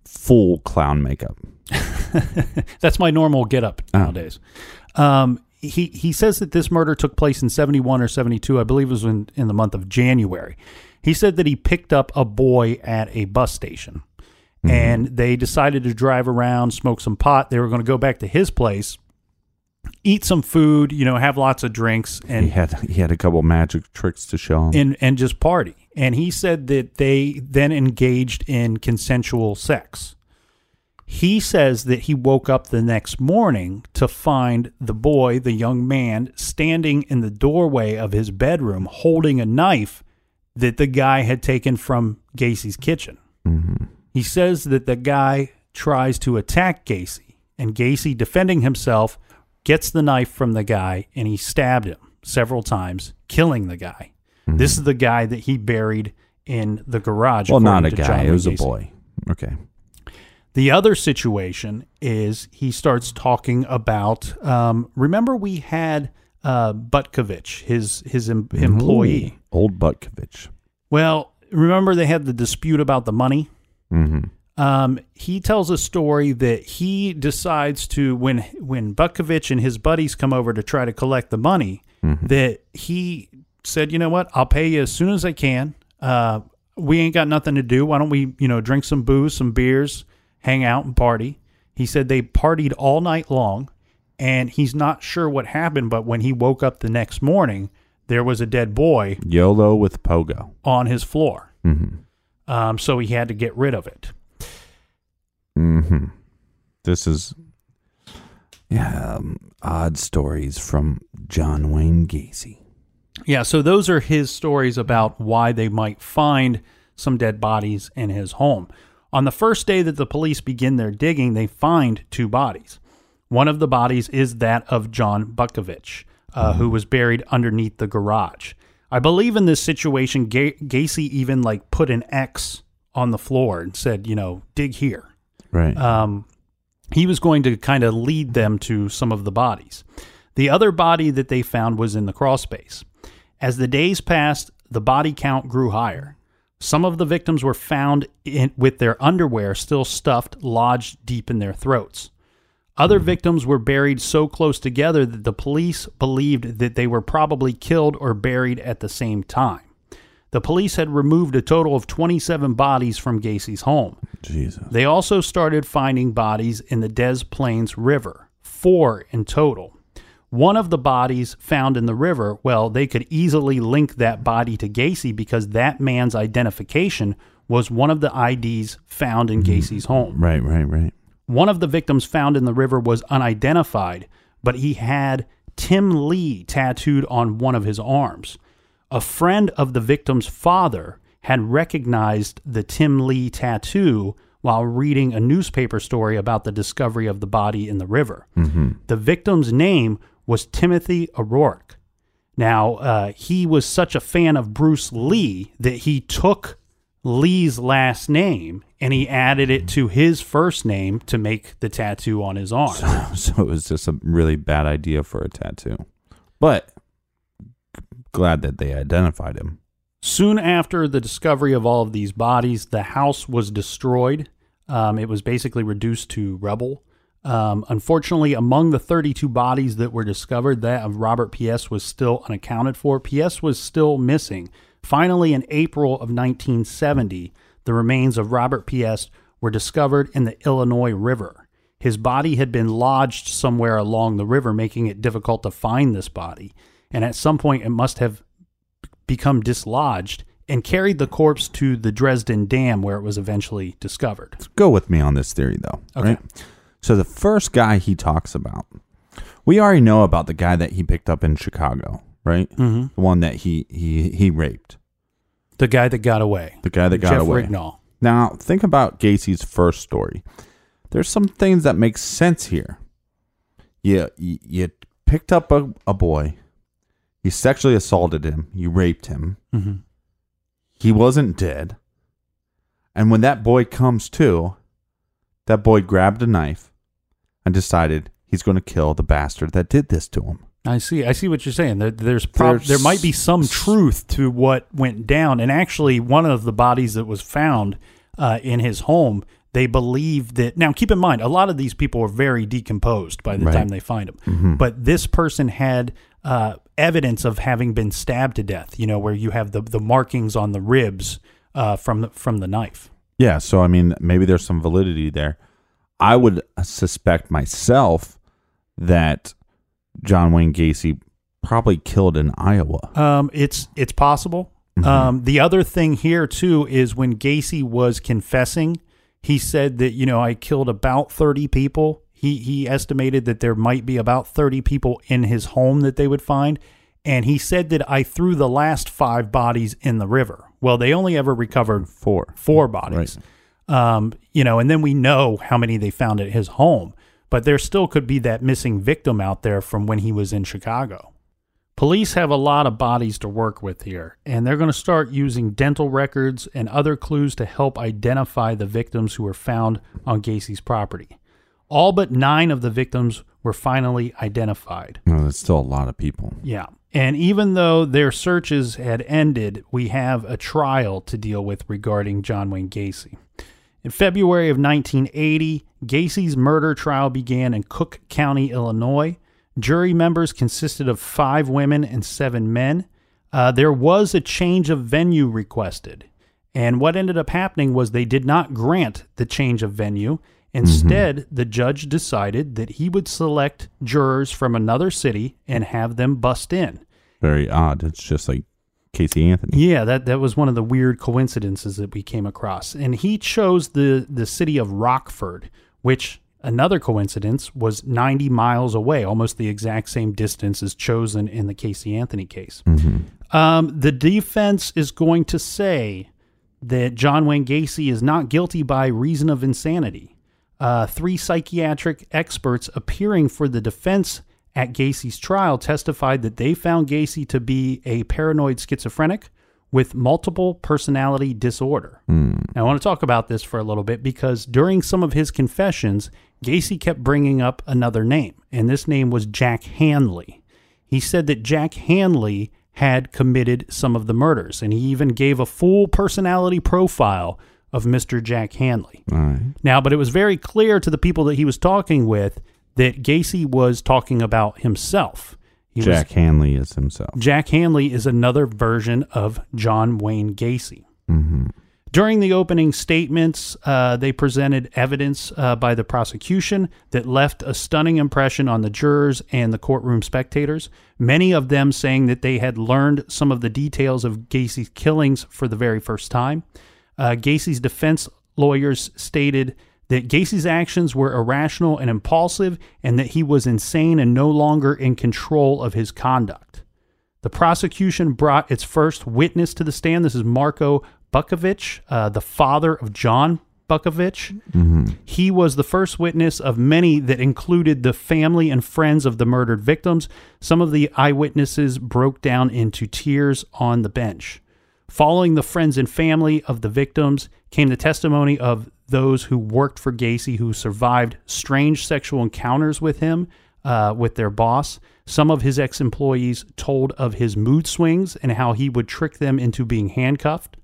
full clown makeup. That's my normal get up Oh. nowadays. Um, he he says that this murder took place in 71 or 72. I believe it was in, in the month of January. He said that he picked up a boy at a bus station Mm-hmm. and they decided to drive around, smoke some pot. They were going to go back to his place, eat some food, you know, have lots of drinks and he had he had a couple magic tricks to show him. and and just party. And he said that they then engaged in consensual sex. He says that he woke up the next morning to find the boy, the young man, standing in the doorway of his bedroom holding a knife that the guy had taken from Gacy's kitchen. Mm-hmm. He says that the guy tries to attack Gacy, and Gacy, defending himself, gets the knife from the guy and he stabbed him several times, killing the guy. This is the guy that he buried in the garage. well, not a guy. It was a boy. Okay. The other situation is he starts talking about. Um, remember, we had uh, Butkovich, his his em- employee. Ooh, old Butkovich. Well, remember they had the dispute about the money. Mm-hmm. Um, he tells a story that he decides to when when Butkovich and his buddies come over to try to collect the money. That he said, you know what, I'll pay you as soon as I can. Uh, we ain't got nothing to do. Why don't we, you know, drink some booze, some beers, hang out and party? He said they partied all night long, and he's not sure what happened. But when he woke up the next morning, there was a dead boy YOLO with Pogo. on his floor. Mm-hmm. Um, so he had to get rid of it. Mm-hmm. This is yeah, um, odd stories from John Wayne Gacy. Yeah, so those are his stories about why they might find some dead bodies in his home. On the first day that the police begin their digging, they find two bodies. One of the bodies is that of John Butkovich, uh, who was buried underneath the garage. I believe in this situation, Ga- Gacy even like put an X on the floor and said, you know, dig here. Right. Um, he was going to kind of lead them to some of the bodies. The other body that they found was in the crawl space. As the days passed, the body count grew higher. Some of the victims were found in, with their underwear still stuffed, lodged deep in their throats. Other victims were buried so close together that the police believed that they were probably killed or buried at the same time. The police had removed a total of 27 bodies from Gacy's home. Jesus. They also started finding bodies in the Des Plaines River, four in total. One of the bodies found in the river, well, they could easily link that body to Gacy because that man's identification was one of the IDs found in mm-hmm. Gacy's home. Right, right, right. One of the victims found in the river was unidentified, but he had Tim Lee tattooed on one of his arms. A friend of the victim's father had recognized the Tim Lee tattoo while reading a newspaper story about the discovery of the body in the river. The victim's name was Timothy O'Rourke. Now, uh, he was such a fan of Bruce Lee that he took Lee's last name and he added it to his first name to make the tattoo on his arm. So it was just a really bad idea for a tattoo. But glad that they identified him. Soon after the discovery of all of these bodies, the house was destroyed. Um, it was basically reduced to rubble. Um, unfortunately, among the 32 bodies that were discovered, that of Robert Piest was still unaccounted for. Piest was still missing. Finally, in April of 1970, the remains of Robert Piest were discovered in the Illinois River. His body had been lodged somewhere along the river, making it difficult to find this body. And at some point, it must have become dislodged and carried the corpse to the Dresden Dam, where it was eventually discovered. Go with me on this theory, though. Okay. Right? So the first guy he talks about, we already know about the guy that he picked up in Chicago, right? Mhm. The one that he he he raped. The guy that got away. The guy that got Jeff away. Rignall. Now think about Gacy's first story. There's some things that make sense here. You you, you picked up a, a boy, you sexually assaulted him, you raped him. Mhm. He wasn't dead. And when that boy comes to, that boy grabbed a knife and decided he's going to kill the bastard that did this to him. I see. I see what you're saying. There, there's, prob- There's- there might be some truth to what went down. And actually, one of the bodies that was found uh, in his home, they believe that. Now, keep in mind, a lot of these people are very decomposed by the Right. time they find them. Mhm. But this person had uh, evidence of having been stabbed to death. You know, where you have the the markings on the ribs uh, from the, from the knife. Yeah, so I mean, maybe there's some validity there. I would suspect myself that John Wayne Gacy probably killed in Iowa. Um, it's it's possible. Um, the other thing here too is when Gacy was confessing, he said that you know I killed about thirty people. He he estimated that there might be about thirty people in his home that they would find, and he said that I threw the last five bodies in the river. Well, they only ever recovered four four bodies. Um, you know, and then we know how many they found at his home, but there still could be that missing victim out there from when he was in Chicago. Police have a lot of bodies to work with here, and they're going to start using dental records and other clues to help identify the victims who were found on Gacy's property. All but nine of the victims were finally identified. No, that's still a lot of people. Yeah. And even though their searches had ended, we have a trial to deal with regarding John Wayne Gacy. In February of 1980, Gacy's murder trial began in Cook County, Illinois. Jury members consisted of five women and seven men. Uh, there was a change of venue requested. And what ended up happening was they did not grant the change of venue. Instead, the judge decided that he would select jurors from another city and have them bust in. Very odd. It's just like Casey Anthony. Yeah, that, that was one of the weird coincidences that we came across. And he chose the, the city of Rockford, which another coincidence was 90 miles away, almost the exact same distance as chosen in the Casey Anthony case. Um, the defense is going to say that John Wayne Gacy is not guilty by reason of insanity. Uh, three psychiatric experts appearing for the defense at Gacy's trial testified that they found Gacy to be a paranoid schizophrenic with multiple personality disorder. Hmm. Now, I want to talk about this for a little bit because during some of his confessions, Gacy kept bringing up another name, and this name was Jack Hanley. He said that Jack Hanley had committed some of the murders, and he even gave a full personality profile of Mr. Jack Hanley. Right. Now, but it was very clear to the people that he was talking with that Gacy was talking about himself. He was- Jack Hanley is himself. Jack Hanley is another version of John Wayne Gacy. Mm-hmm. During the opening statements, uh, they presented evidence uh, by the prosecution that left a stunning impression on the jurors and the courtroom spectators. Many of them saying that they had learned some of the details of Gacy's killings for the very first time. Uh, Gacy's defense lawyers stated that Gacy's actions were irrational and impulsive, and that he was insane and no longer in control of his conduct. The prosecution brought its first witness to the stand. This is Marco Butkovich, uh, the father of John Butkovich. He was the first witness of many that included the family and friends of the murdered victims. Some of the eyewitnesses broke down into tears on the bench. Following the friends and family of the victims came the testimony of those who worked for Gacy who survived strange sexual encounters with him, uh, with their boss. Some of his ex employees told of his mood swings and how he would trick them into being handcuffed.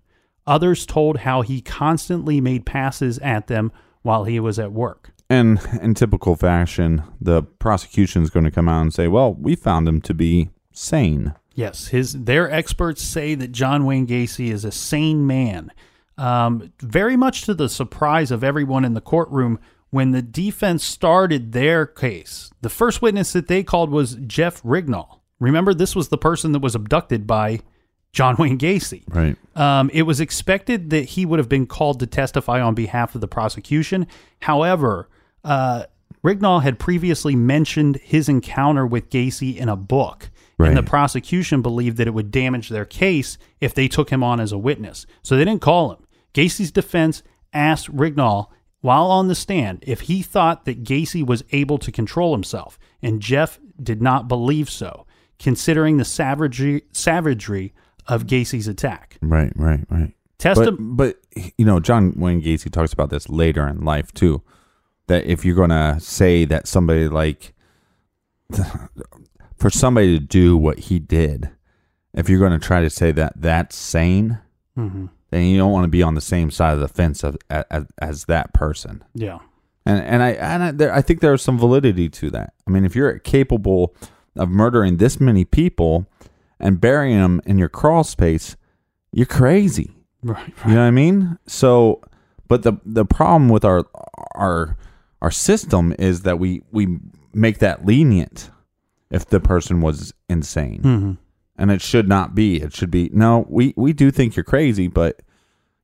Others told how he constantly made passes at them while he was at work. And in typical fashion, the prosecution is going to come out and say, "Well, we found him to be sane." Yes, his their experts say that John Wayne Gacy is a sane man. Um, very much to the surprise of everyone in the courtroom, when the defense started their case, the first witness that they called was Jeff Rignall. Remember, this was the person that was abducted by John Wayne Gacy. Right. Um, it was expected that he would have been called to testify on behalf of the prosecution. However, uh, Rignall had previously mentioned his encounter with Gacy in a book. Right. And the prosecution believed that it would damage their case if they took him on as a witness. So they didn't call him. Gacy's defense asked Rignall while on the stand if he thought that Gacy was able to control himself, and Jeff did not believe so, considering the savagery, savagery of Gacy's attack. Right, right, right. Testi- but, but you know, John Wayne Gacy talks about this later in life too. That if you're going to say that somebody like for somebody to do what he did, if you're going to try to say that that's sane, Mhm. Then you don't want to be on the same side of the fence of, as, as that person. Yeah. And and I and I, there, I think there's some validity to that. I mean, if you're capable of murdering this many people and burying them in your crawl space, you're crazy. Right. You know what I mean? So, but the the problem with our our our system is that we we make that lenient if the person was insane, Mhm. And it should not be. It should be no. We we do think you're crazy, but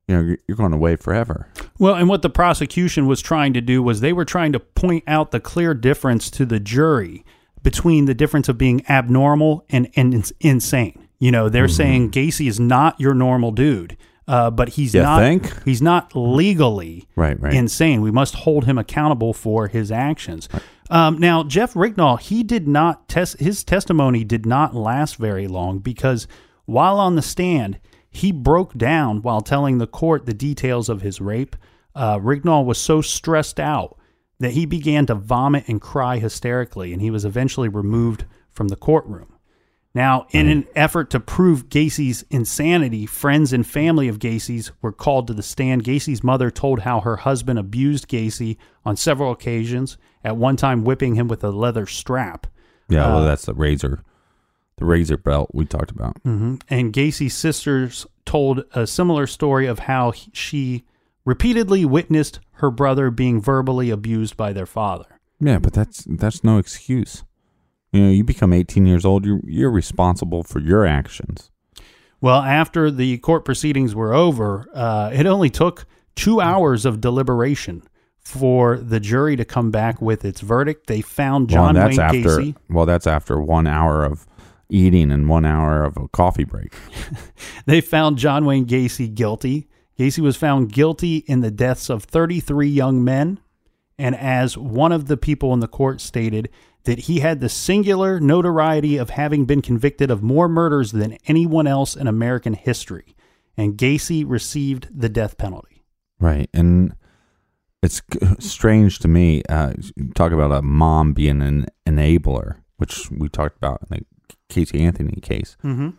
you know you're, you're going away forever. Well, and what the prosecution was trying to do was they were trying to point out the clear difference to the jury between the difference of being abnormal and, and insane. You know, they're saying Gacy is not your normal dude, uh, but he's You not. think? He's not legally Right, right. insane. We must hold him accountable for his actions. Um, now, Jeff Rignall, he did not test his testimony did not last very long because while on the stand, he broke down while telling the court the details of his rape. Uh, Rignall was so stressed out that he began to vomit and cry hysterically, and he was eventually removed from the courtroom. Now, in an effort to prove Gacy's insanity, friends and family of Gacy's were called to the stand. Gacy's mother told how her husband abused Gacy on several occasions, at one time whipping him with a leather strap. Yeah, well, Uh, that's the razor, the razor belt we talked about. hmm And Gacy's sisters told a similar story of how he- she repeatedly witnessed her brother being verbally abused by their father. Yeah, but that's that's no excuse. You know, you become 18 years old, you're you're responsible for your actions. Well, after the court proceedings were over, uh, it only took two hours of deliberation for the jury to come back with its verdict. They found John well, that's Wayne after Gacy. well, that's after one hour of eating and one hour of a coffee break. They found John Wayne Gacy guilty. Gacy was found guilty in the deaths of 33 young men. And as one of the people in the court stated, that he had the singular notoriety of having been convicted of more murders than anyone else in American history. And Gacy received the death penalty. Right. And it's strange to me. Uh, talk about a mom being an enabler, which we talked about in the Casey Anthony case. Mm-hmm.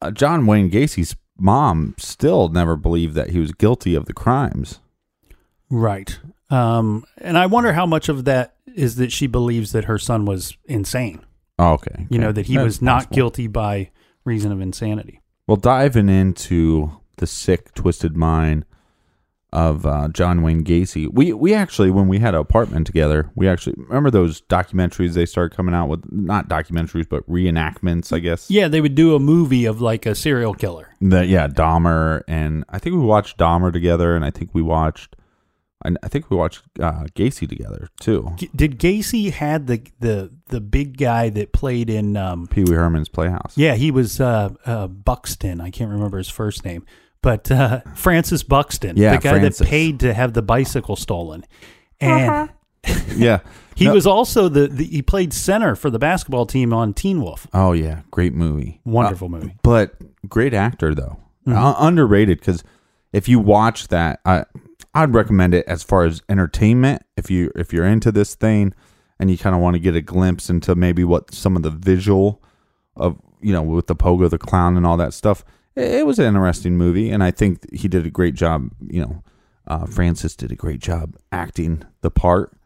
Uh, John Wayne Gacy's mom still never believed that he was guilty of the crimes. Right. Um, and I wonder how much of that is that she believes that her son was insane. Oh, okay. You know, that he That's was not possible. guilty by reason of insanity. Well, diving into the sick, twisted mind of uh, John Wayne Gacy, we we actually when we had an apartment together, we actually remember those documentaries they started coming out with, not documentaries but reenactments, I guess. Yeah, they would do a movie of like a serial killer. The, yeah, Dahmer, and I think we watched Dahmer together, and I think we watched, and I think we watched uh, Gacy together too. G- Did Gacy had the the the big guy that played in um Pee Wee Herman's Playhouse. yeah, he was uh, uh Buxton. I can't remember his first name. But uh Francis Buxton, Yeah, the guy Francis. that paid to have the bicycle stolen. And yeah. he No- was also the, the he played center for the basketball team on Teen Wolf. Oh yeah, great movie. Wonderful Uh, movie. But great actor though. Mhm. Uh, underrated because if you watch that, I I'd recommend it as far as entertainment. If you if you're into this thing and you kind of want to get a glimpse into maybe what some of the visual of you know with the pogo the clown and all that stuff, it, was an interesting movie, and I think he did a great job. You know, uh, Francis did a great job acting the part.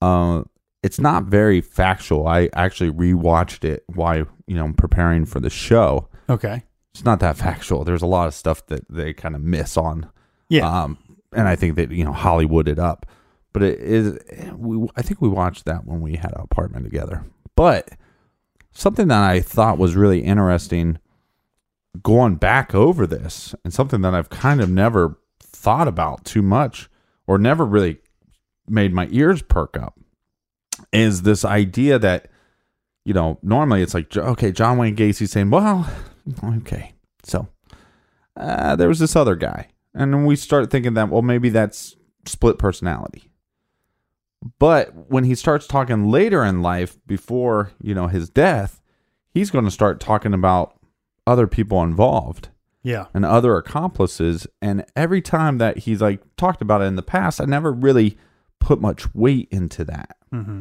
Uh, it's not very factual. I actually rewatched it while you know preparing for the show. Okay. It's not that factual. There's a lot of stuff that they kind of miss on. Yeah. Um, and I think that you know Hollywood it up, but it is. We I think we watched that when we had an apartment together. But something that I thought was really interesting, going back over this, and something that I've kind of never thought about too much, or never really made my ears perk up, is this idea that you know normally it's like okay, John Wayne Gacy saying, well, okay, so uh, there was this other guy. And we start thinking that, well, maybe that's split personality. But when he starts talking later in life, before, you know, his death, he's going to start talking about other people involved Yeah. and other accomplices. And every time that he's like talked about it in the past, I never really put much weight into that. hmm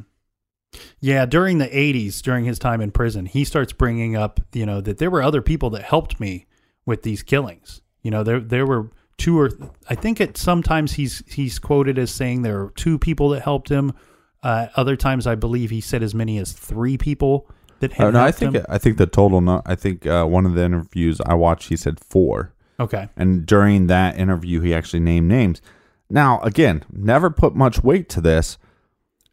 Yeah, during the 80s, during his time in prison, he starts bringing up, you know, that there were other people that helped me with these killings. You know, there there were two or I think it sometimes he's he's quoted as saying there were two people that helped him. Uh, other times, I believe he said as many as three people that Oh, no, I think him. I think the total. No, I think uh, one of the interviews I watched, he said four. Okay. And during that interview, he actually named names. Now, again, never put much weight to this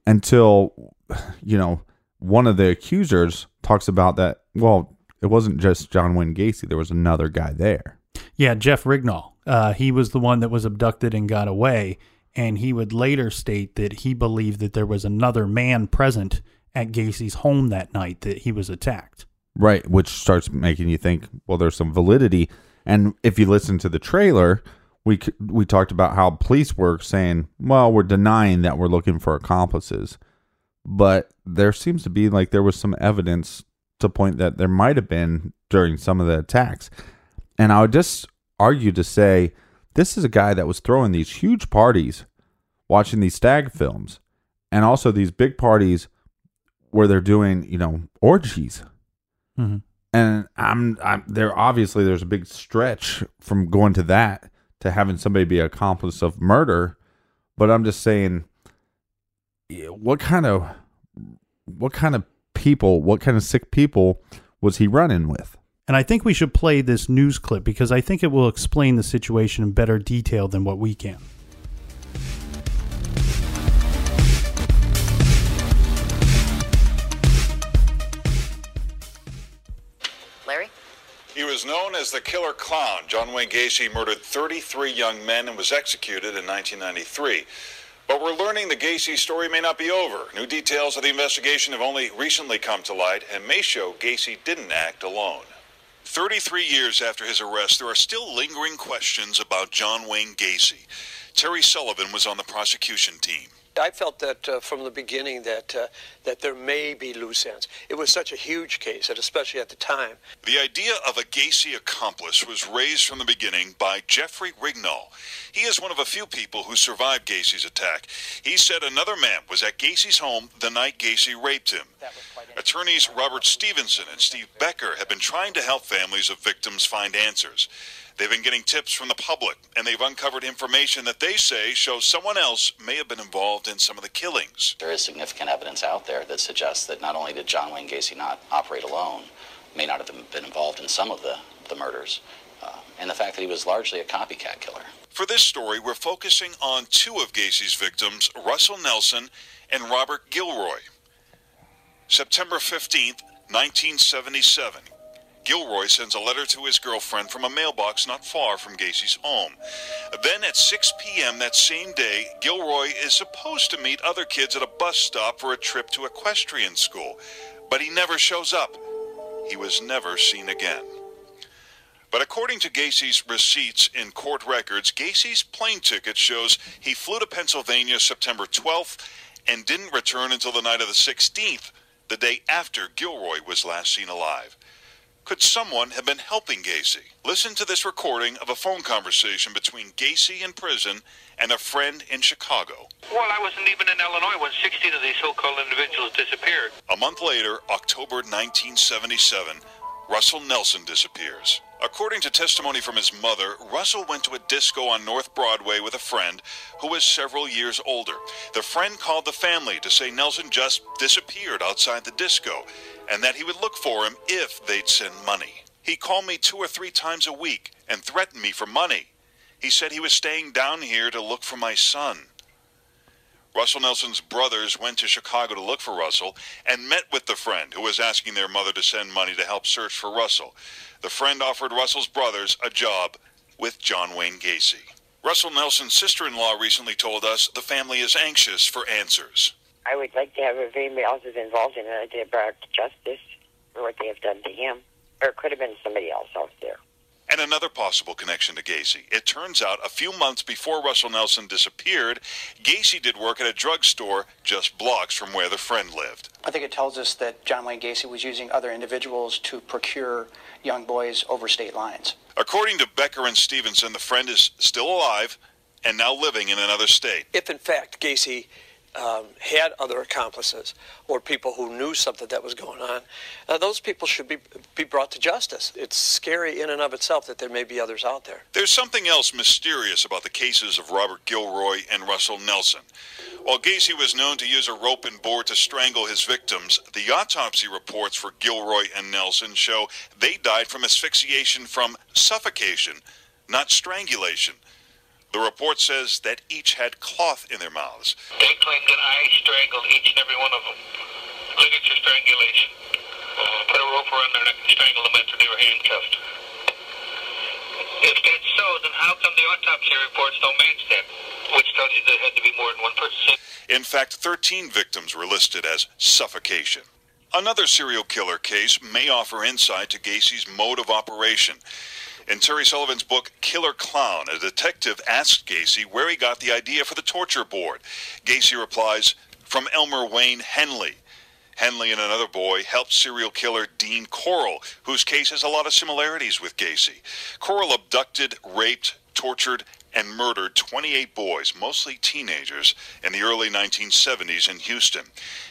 until, you know, one of the accusers talks about that. Well, it wasn't just John Wayne Gacy. There was another guy there. Yeah, Jeff Rignall. Uh, he was the one that was abducted and got away. And he would later state that he believed that there was another man present at Gacy's home that night that he was attacked. Right, which starts making you think, well, there's some validity. And if you listen to the trailer, we we talked about how police were saying, well, we're denying that we're looking for accomplices. but there seems to be like there was some evidence to point that there might have been during some of the attacks. And I would just argue to say this is a guy that was throwing these huge parties watching these stag films and also these big parties where they're doing, you know, orgies. Mhm. And I'm I'm there obviously there's a big stretch from going to that to having somebody be accomplice of murder, but I'm just saying what kind of what kind of people, what kind of sick people was he running with? And I think we should play this news clip because I think it will explain the situation in better detail than what we can. Was known as the Killer Clown. John Wayne Gacy murdered 33 young men and was executed in 1993. But we're learning the Gacy story may not be over. New details of the investigation have only recently come to light and may show Gacy didn't act alone. 33 years after his arrest, there are still lingering questions about John Wayne Gacy. Terry Sullivan was on the prosecution team. I felt that uh, from the beginning that uh, that there may be loose ends. It was such a huge case, and especially at the time. The idea of a Gacy accomplice was raised from the beginning by Jeffrey Rignall. He is one of a few people who survived Gacy's attack. He said another man was at Gacy's home the night Gacy raped him. Attorneys Robert Stevenson and Steve Becker have been trying to help families of victims find answers. They've been getting tips from the public, and they've uncovered information that they say shows someone else may have been involved in some of the killings. There is significant evidence out there that suggests that not only did John Wayne Gacy not operate alone, may not have been involved in some of the, the murders, uh, and the fact that he was largely a copycat killer. For this story, we're focusing on two of Gacy's victims, Russell Nelson and Robert Gilroy. September 15th, 1977. Gilroy sends a letter to his girlfriend from a mailbox not far from Gacy's home. Then at 6 p.m. that same day, Gilroy is supposed to meet other kids at a bus stop for a trip to equestrian school, but he never shows up. He was never seen again. But according to Gacy's receipts in court records, Gacy's plane ticket shows he flew to Pennsylvania September 12th and didn't return until the night of the 16th, the day after Gilroy was last seen alive. Could someone have been helping Gacy? Listen to this recording of a phone conversation between Gacy in prison and a friend in Chicago. Well, I wasn't even in Illinois when 16 of these so-called individuals disappeared. A month later, October 1977, Russell Nelson disappears. According to testimony from his mother, Russell went to a disco on North Broadway with a friend who was several years older. The friend called the family to say Nelson just disappeared outside the disco and that he would look for him if they'd send money. He called me two or three times a week and threatened me for money. He said he was staying down here to look for my son. Russell Nelson's brothers went to Chicago to look for Russell and met with the friend who was asking their mother to send money to help search for Russell. The friend offered Russell's brothers a job with John Wayne Gacy. Russell Nelson's sister in law recently told us the family is anxious for answers. I would like to have if anybody else involved in they brought to justice for what they have done to him. Or it could have been somebody else out there. And another possible connection to Gacy. It turns out a few months before Russell Nelson disappeared, Gacy did work at a drugstore just blocks from where the friend lived. I think it tells us that John Wayne Gacy was using other individuals to procure young boys over state lines. According to Becker and Stevenson, the friend is still alive and now living in another state. If in fact Gacy um, had other accomplices or people who knew something that was going on, uh, those people should be be brought to justice. It's scary in and of itself that there may be others out there. There's something else mysterious about the cases of Robert Gilroy and Russell Nelson. While Gacy was known to use a rope and board to strangle his victims, the autopsy reports for Gilroy and Nelson show they died from asphyxiation from suffocation, not strangulation. The report says that each had cloth in their mouths. They claim that I strangled each and every one of them. Your strangulation. Uh, put a rope around their neck and strangle them after they were handcuffed. If that's so, then how come the autopsy reports don't match that? Which tells you there had to be more than one person. In fact, 13 victims were listed as suffocation. Another serial killer case may offer insight to Gacy's mode of operation. In Terry Sullivan's book Killer Clown, a detective asks Gacy where he got the idea for the torture board. Gacy replies, from Elmer Wayne Henley. Henley and another boy helped serial killer Dean Corll, whose case has a lot of similarities with Gacy. Corll abducted, raped, tortured, and murdered 28 boys, mostly teenagers, in the early 1970s in Houston.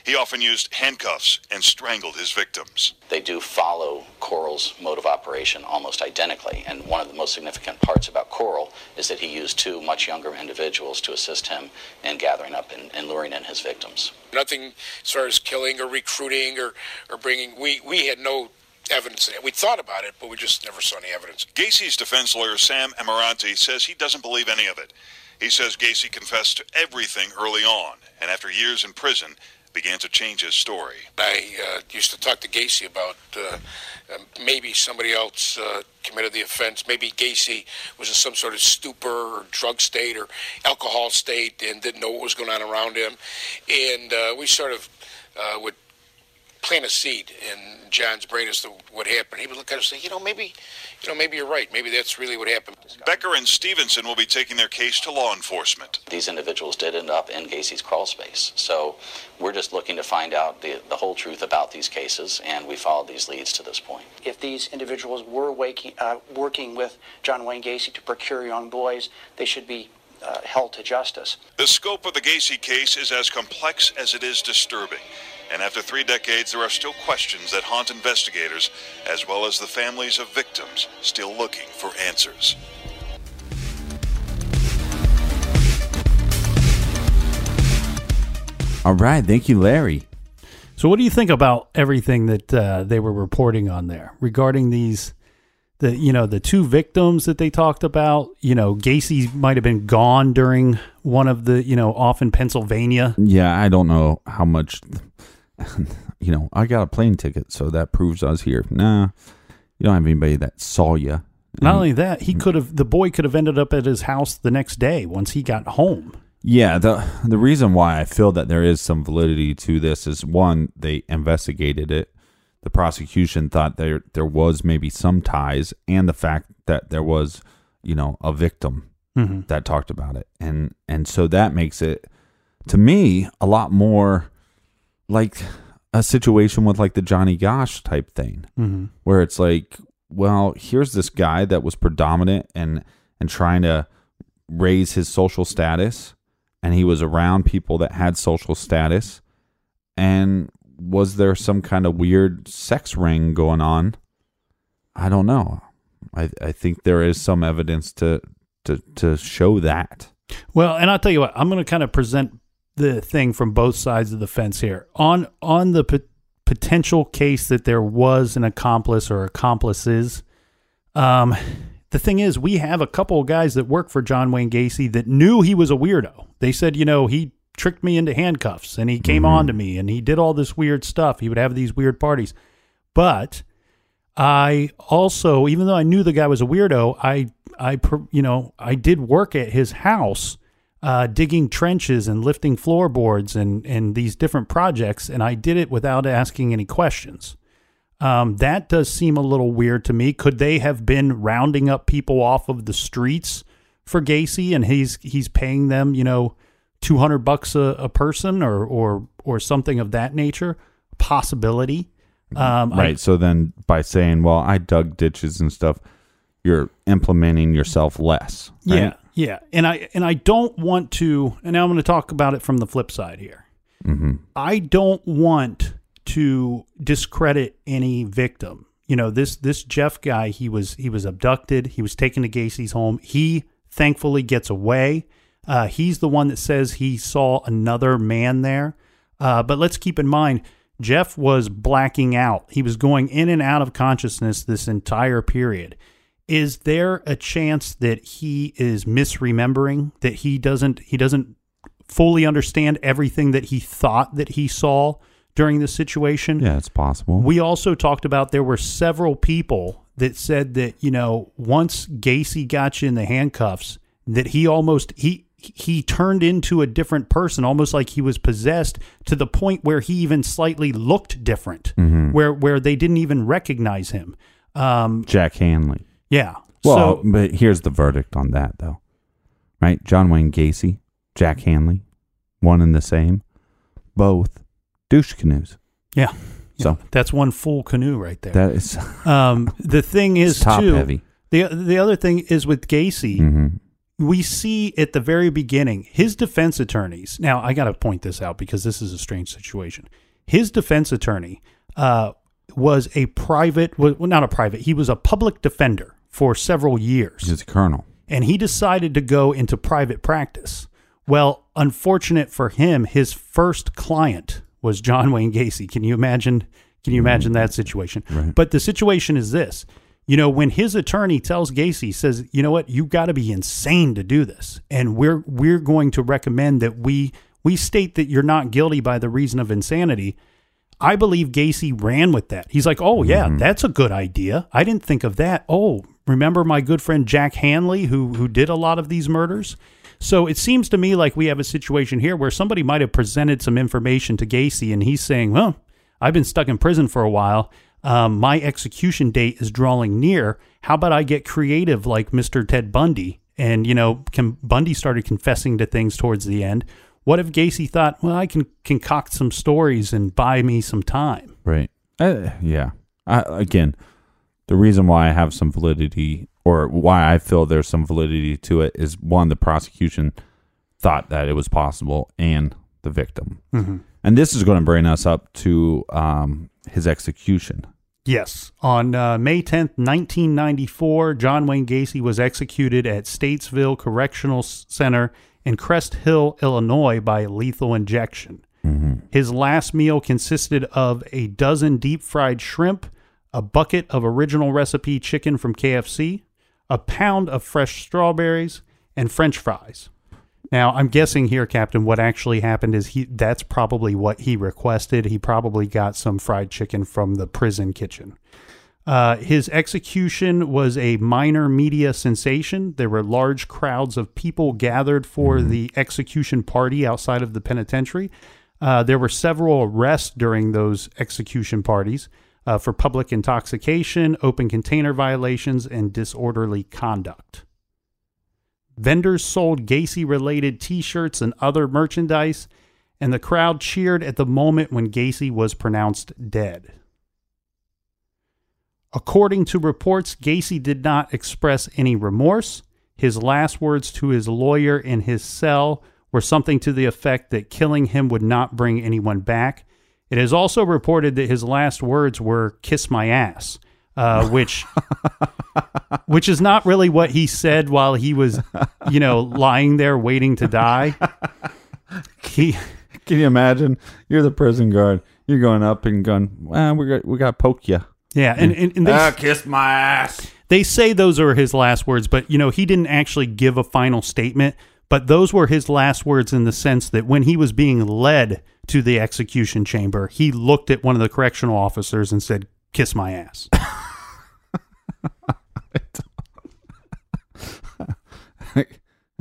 He often used handcuffs and strangled his victims. They do follow Corll's mode of operation almost identically. And one of the most significant parts about Corll is that he used two much younger individuals to assist him in gathering up and, and luring in his victims. Nothing as far as killing or recruiting or, or bringing. We, we had no evidence. We thought about it, but we just never saw any evidence. Gacy's defense lawyer, Sam Amirante, says he doesn't believe any of it. He says Gacy confessed to everything early on, and after years in prison, began to change his story. I uh, used to talk to Gacy about uh, uh, maybe somebody else uh, committed the offense. Maybe Gacy was in some sort of stupor or drug state or alcohol state and didn't know what was going on around him. And uh, we sort of uh, would plant a seed in John's brain as to what happened. He would look at us and say, you know, maybe, you know, maybe you're right. Maybe that's really what happened. Becker and Stevenson will be taking their case to law enforcement. These individuals did end up in Gacy's crawl space. So we're just looking to find out the, the whole truth about these cases, and we followed these leads to this point. If these individuals were waking, uh, working with John Wayne Gacy to procure young boys, they should be uh, held to justice. The scope of the Gacy case is as complex as it is disturbing. And after three decades, there are still questions that haunt investigators, as well as the families of victims still looking for answers. All right. Thank you, Larry. So, what do you think about everything that uh, they were reporting on there regarding these, the you know the two victims that they talked about? You know, Gacy might have been gone during one of the you know off in Pennsylvania. Yeah, I don't know how much. You know, I got a plane ticket, so that proves I was here. Nah, you don't have anybody that saw you. Not only that, he could have the boy could have ended up at his house the next day once he got home. Yeah, the the reason why I feel that there is some validity to this is one, they investigated it. The prosecution thought there there was maybe some ties, and the fact that there was, you know, a victim Mhm. that talked about it, and and so that makes it to me a lot more like a situation with like the Johnny Gosch type thing, Mhm. where it's like, well, here's this guy that was predominant and and trying to raise his social status, and he was around people that had social status, and was there some kind of weird sex ring going on? I don't know. I I think there is some evidence to to to show that. Well, and I'll tell you what, I'm going to kind of present the thing from both sides of the fence here. On on the pot- potential case that there was an accomplice or accomplices, um, the thing is, we have a couple of guys that work for John Wayne Gacy that knew he was a weirdo. They said, you know, he tricked me into handcuffs and he came on to me and he did all this weird stuff. He would have these weird parties. But I also, even though I knew the guy was a weirdo, I, I, you know, I did work at his house, uh, digging trenches and lifting floorboards and and these different projects, and I did it without asking any questions. Um, that does seem a little weird to me. Could they have been rounding up people off of the streets for Gacy, and he's he's paying them, you know, two hundred bucks a, a person, or or or something of that nature? Possibility. Um, I- right. so then by saying, well, I dug ditches and stuff, you're implementing yourself less. right? Yeah, yeah, and I and I don't want to. And now I'm going to talk about it from the flip side here. Mhm. I don't want to discredit any victim. You know this this Jeff guy. He was he was abducted. He was taken to Gacy's home. He thankfully gets away. Uh, he's the one that says he saw another man there. Uh, but let's keep in mind, Jeff was blacking out. He was going in and out of consciousness this entire period. Is there a chance that he is misremembering? That he doesn't he doesn't fully understand everything that he thought that he saw during this situation? Yeah, it's possible. We also talked about there were several people that said that, you know, once Gacy got you in the handcuffs, that he almost he he turned into a different person, almost like he was possessed to the point where he even slightly looked different, Mhm. where where they didn't even recognize him. Um, Jack Hanley. Yeah. Well, so but here's the verdict on that, though. Right? John Wayne Gacy, Jack Hanley, one and the same. both douche canoes. Yeah. So That's one full canoe right there. that is um, the thing is top too, heavy. The the other thing is with Gacy, Mhm. we see at the very beginning his defense attorneys. Now I got to point this out because this is a strange situation. His defense attorney uh, was a private, well, not a private. He was a public defender for several years he's a colonel. and he decided to go into private practice. Well, unfortunate for him, his first client was John Wayne Gacy. Can you imagine? Can you imagine that mm-hmm. situation? Right. But the situation is this: you know, when his attorney tells Gacy, says, "You know what? You've got to be insane to do this, and we're we're going to recommend that we we state that you're not guilty by the reason of insanity." I believe Gacy ran with that. He's like, "Oh yeah, that's a good idea. I didn't think of that. Oh, remember my good friend Jack Hanley who who did a lot of these murders?" So it seems to me like we have a situation here where somebody might have presented some information to Gacy and he's saying, "Well, I've been stuck in prison for a while. Um, my execution date is drawing near. How about I get creative like Mr. Ted Bundy?" And you know, can, Bundy started confessing to things towards the end. What if Gacy thought, "Well, I can concoct some stories and buy me some time"? Right. Uh, yeah. I, again, the reason why I have some validity or why I feel there's some validity to it is one, the prosecution thought that it was possible and the victim. Mhm. And this is going to bring us up to um, his execution. Yes. On uh, May 10th, 1994, John Wayne Gacy was executed at Statesville Correctional Center in Crest Hill, Illinois, by lethal injection. Mm-hmm. His last meal consisted of a dozen deep fried shrimp, a bucket of original recipe chicken from KFC, a pound of fresh strawberries, and french fries. Now, I'm guessing here, Captain, what actually happened is he that's probably what he requested. He probably got some fried chicken from the prison kitchen. Uh, his execution was a minor media sensation. There were large crowds of people gathered for the execution party outside of the penitentiary. Uh, there were several arrests during those execution parties uh, for public intoxication, open container violations, and disorderly conduct. Vendors sold Gacy related t shirts and other merchandise, and the crowd cheered at the moment when Gacy was pronounced dead. According to reports, Gacy did not express any remorse. His last words to his lawyer in his cell were something to the effect that killing him would not bring anyone back. It is also reported that his last words were "kiss my ass," uh, which which is not really what he said while he was, you know, lying there waiting to die. He Can you imagine? You're the prison guard. You're going up and going, well, we got, we got poke you. Yeah, and, and, and they, Ah, kiss my ass. they say those are his last words, but you know he didn't actually give a final statement. But those were his last words in the sense that when he was being led to the execution chamber, he looked at one of the correctional officers and said, "Kiss my ass."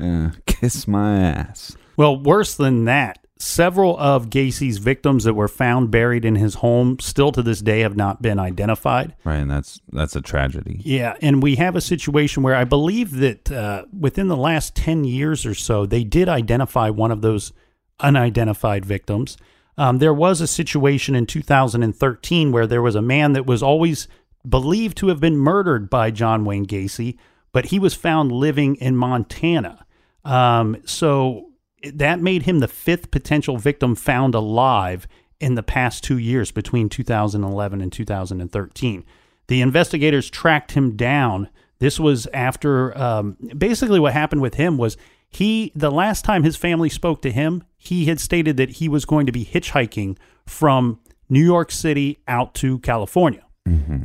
Uh, kiss my ass. Well, worse than that, several of Gacy's victims that were found buried in his home still to this day have not been identified. Right, and that's that's a tragedy. Yeah, and we have a situation where I believe that uh, within the last 10 years or so, they did identify one of those unidentified victims. Um, there was a situation in 2013 where there was a man that was always believed to have been murdered by John Wayne Gacy, but he was found living in Montana. Um, so that made him the fifth potential victim found alive in the past two years between 2011 and 2013. The investigators tracked him down. This was after um, basically what happened with him was he the last time his family spoke to him, he had stated that he was going to be hitchhiking from New York City out to California.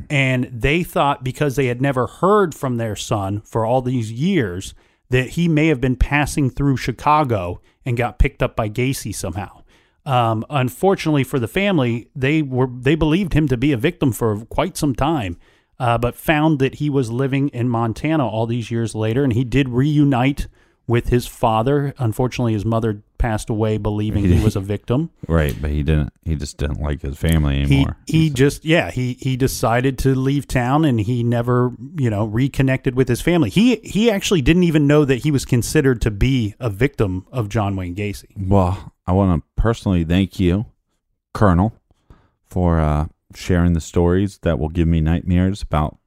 And they thought because they had never heard from their son for all these years that he may have been passing through Chicago and got picked up by Gacy somehow. Um, unfortunately for the family, they were they believed him to be a victim for quite some time, uh, but found that he was living in Montana all these years later, and he did reunite with his father. Unfortunately, his mother passed away believing he was a victim. Right, but he didn't. He just didn't like his family He anymore. he just yeah he he decided to leave town and he never you know reconnected with his family. He he actually didn't even know that he was considered to be a victim of John Wayne Gacy. well, I want to personally thank you, Colonel, for uh, sharing the stories that will give me nightmares about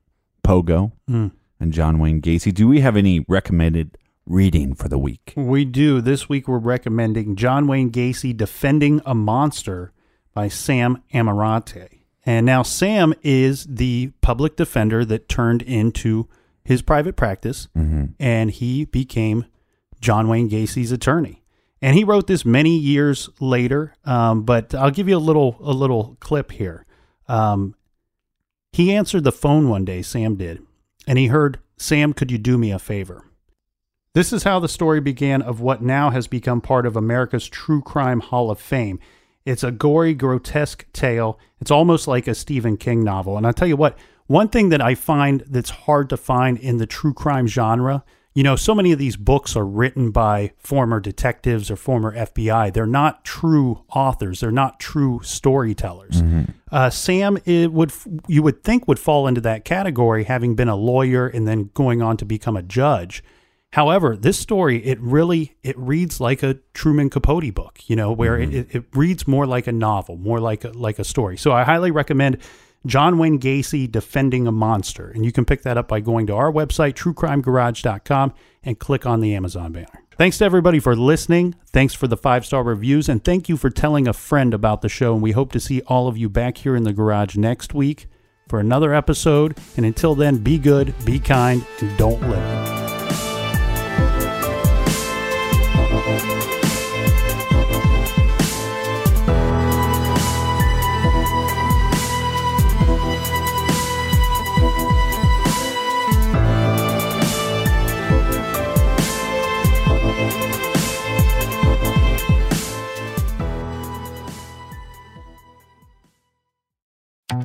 Pogo Mm. and John Wayne Gacy. Do we have any recommended reading for the week? We do. This week we're recommending John Wayne Gacy Defending a Monster by Sam Amirante. And now Sam is the public defender that turned into his private practice Mhm. and he became John Wayne Gacy's attorney. And he wrote this many years later, um, but I'll give you a little a little clip here. Um, he answered the phone one day, Sam did, and he heard, Sam, could you do me a favor? This is how the story began of what now has become part of America's True Crime Hall of Fame. It's a gory, grotesque tale. It's almost like a Stephen King novel. And I'll tell you what, one thing that I find that's hard to find in the true crime genre, you know, so many of these books are written by former detectives or former FBI. They're not true authors, they're not true storytellers. Uh, Sam it would you would think would fall into that category, having been a lawyer and then going on to become a judge. However, this story it really it reads like a Truman Capote book, you know, where it, mm-hmm. it, it reads more like a novel, more like a like a story. So I highly recommend John Wayne Gacy Defending a Monster, and you can pick that up by going to our website truecrimegarage.com and click on the Amazon banner. Thanks to everybody for listening. Thanks for the five star reviews, and thank you for telling a friend about the show. And we hope to see all of you back here in the garage next week for another episode. And until then, be good, be kind, and don't live. Thank you.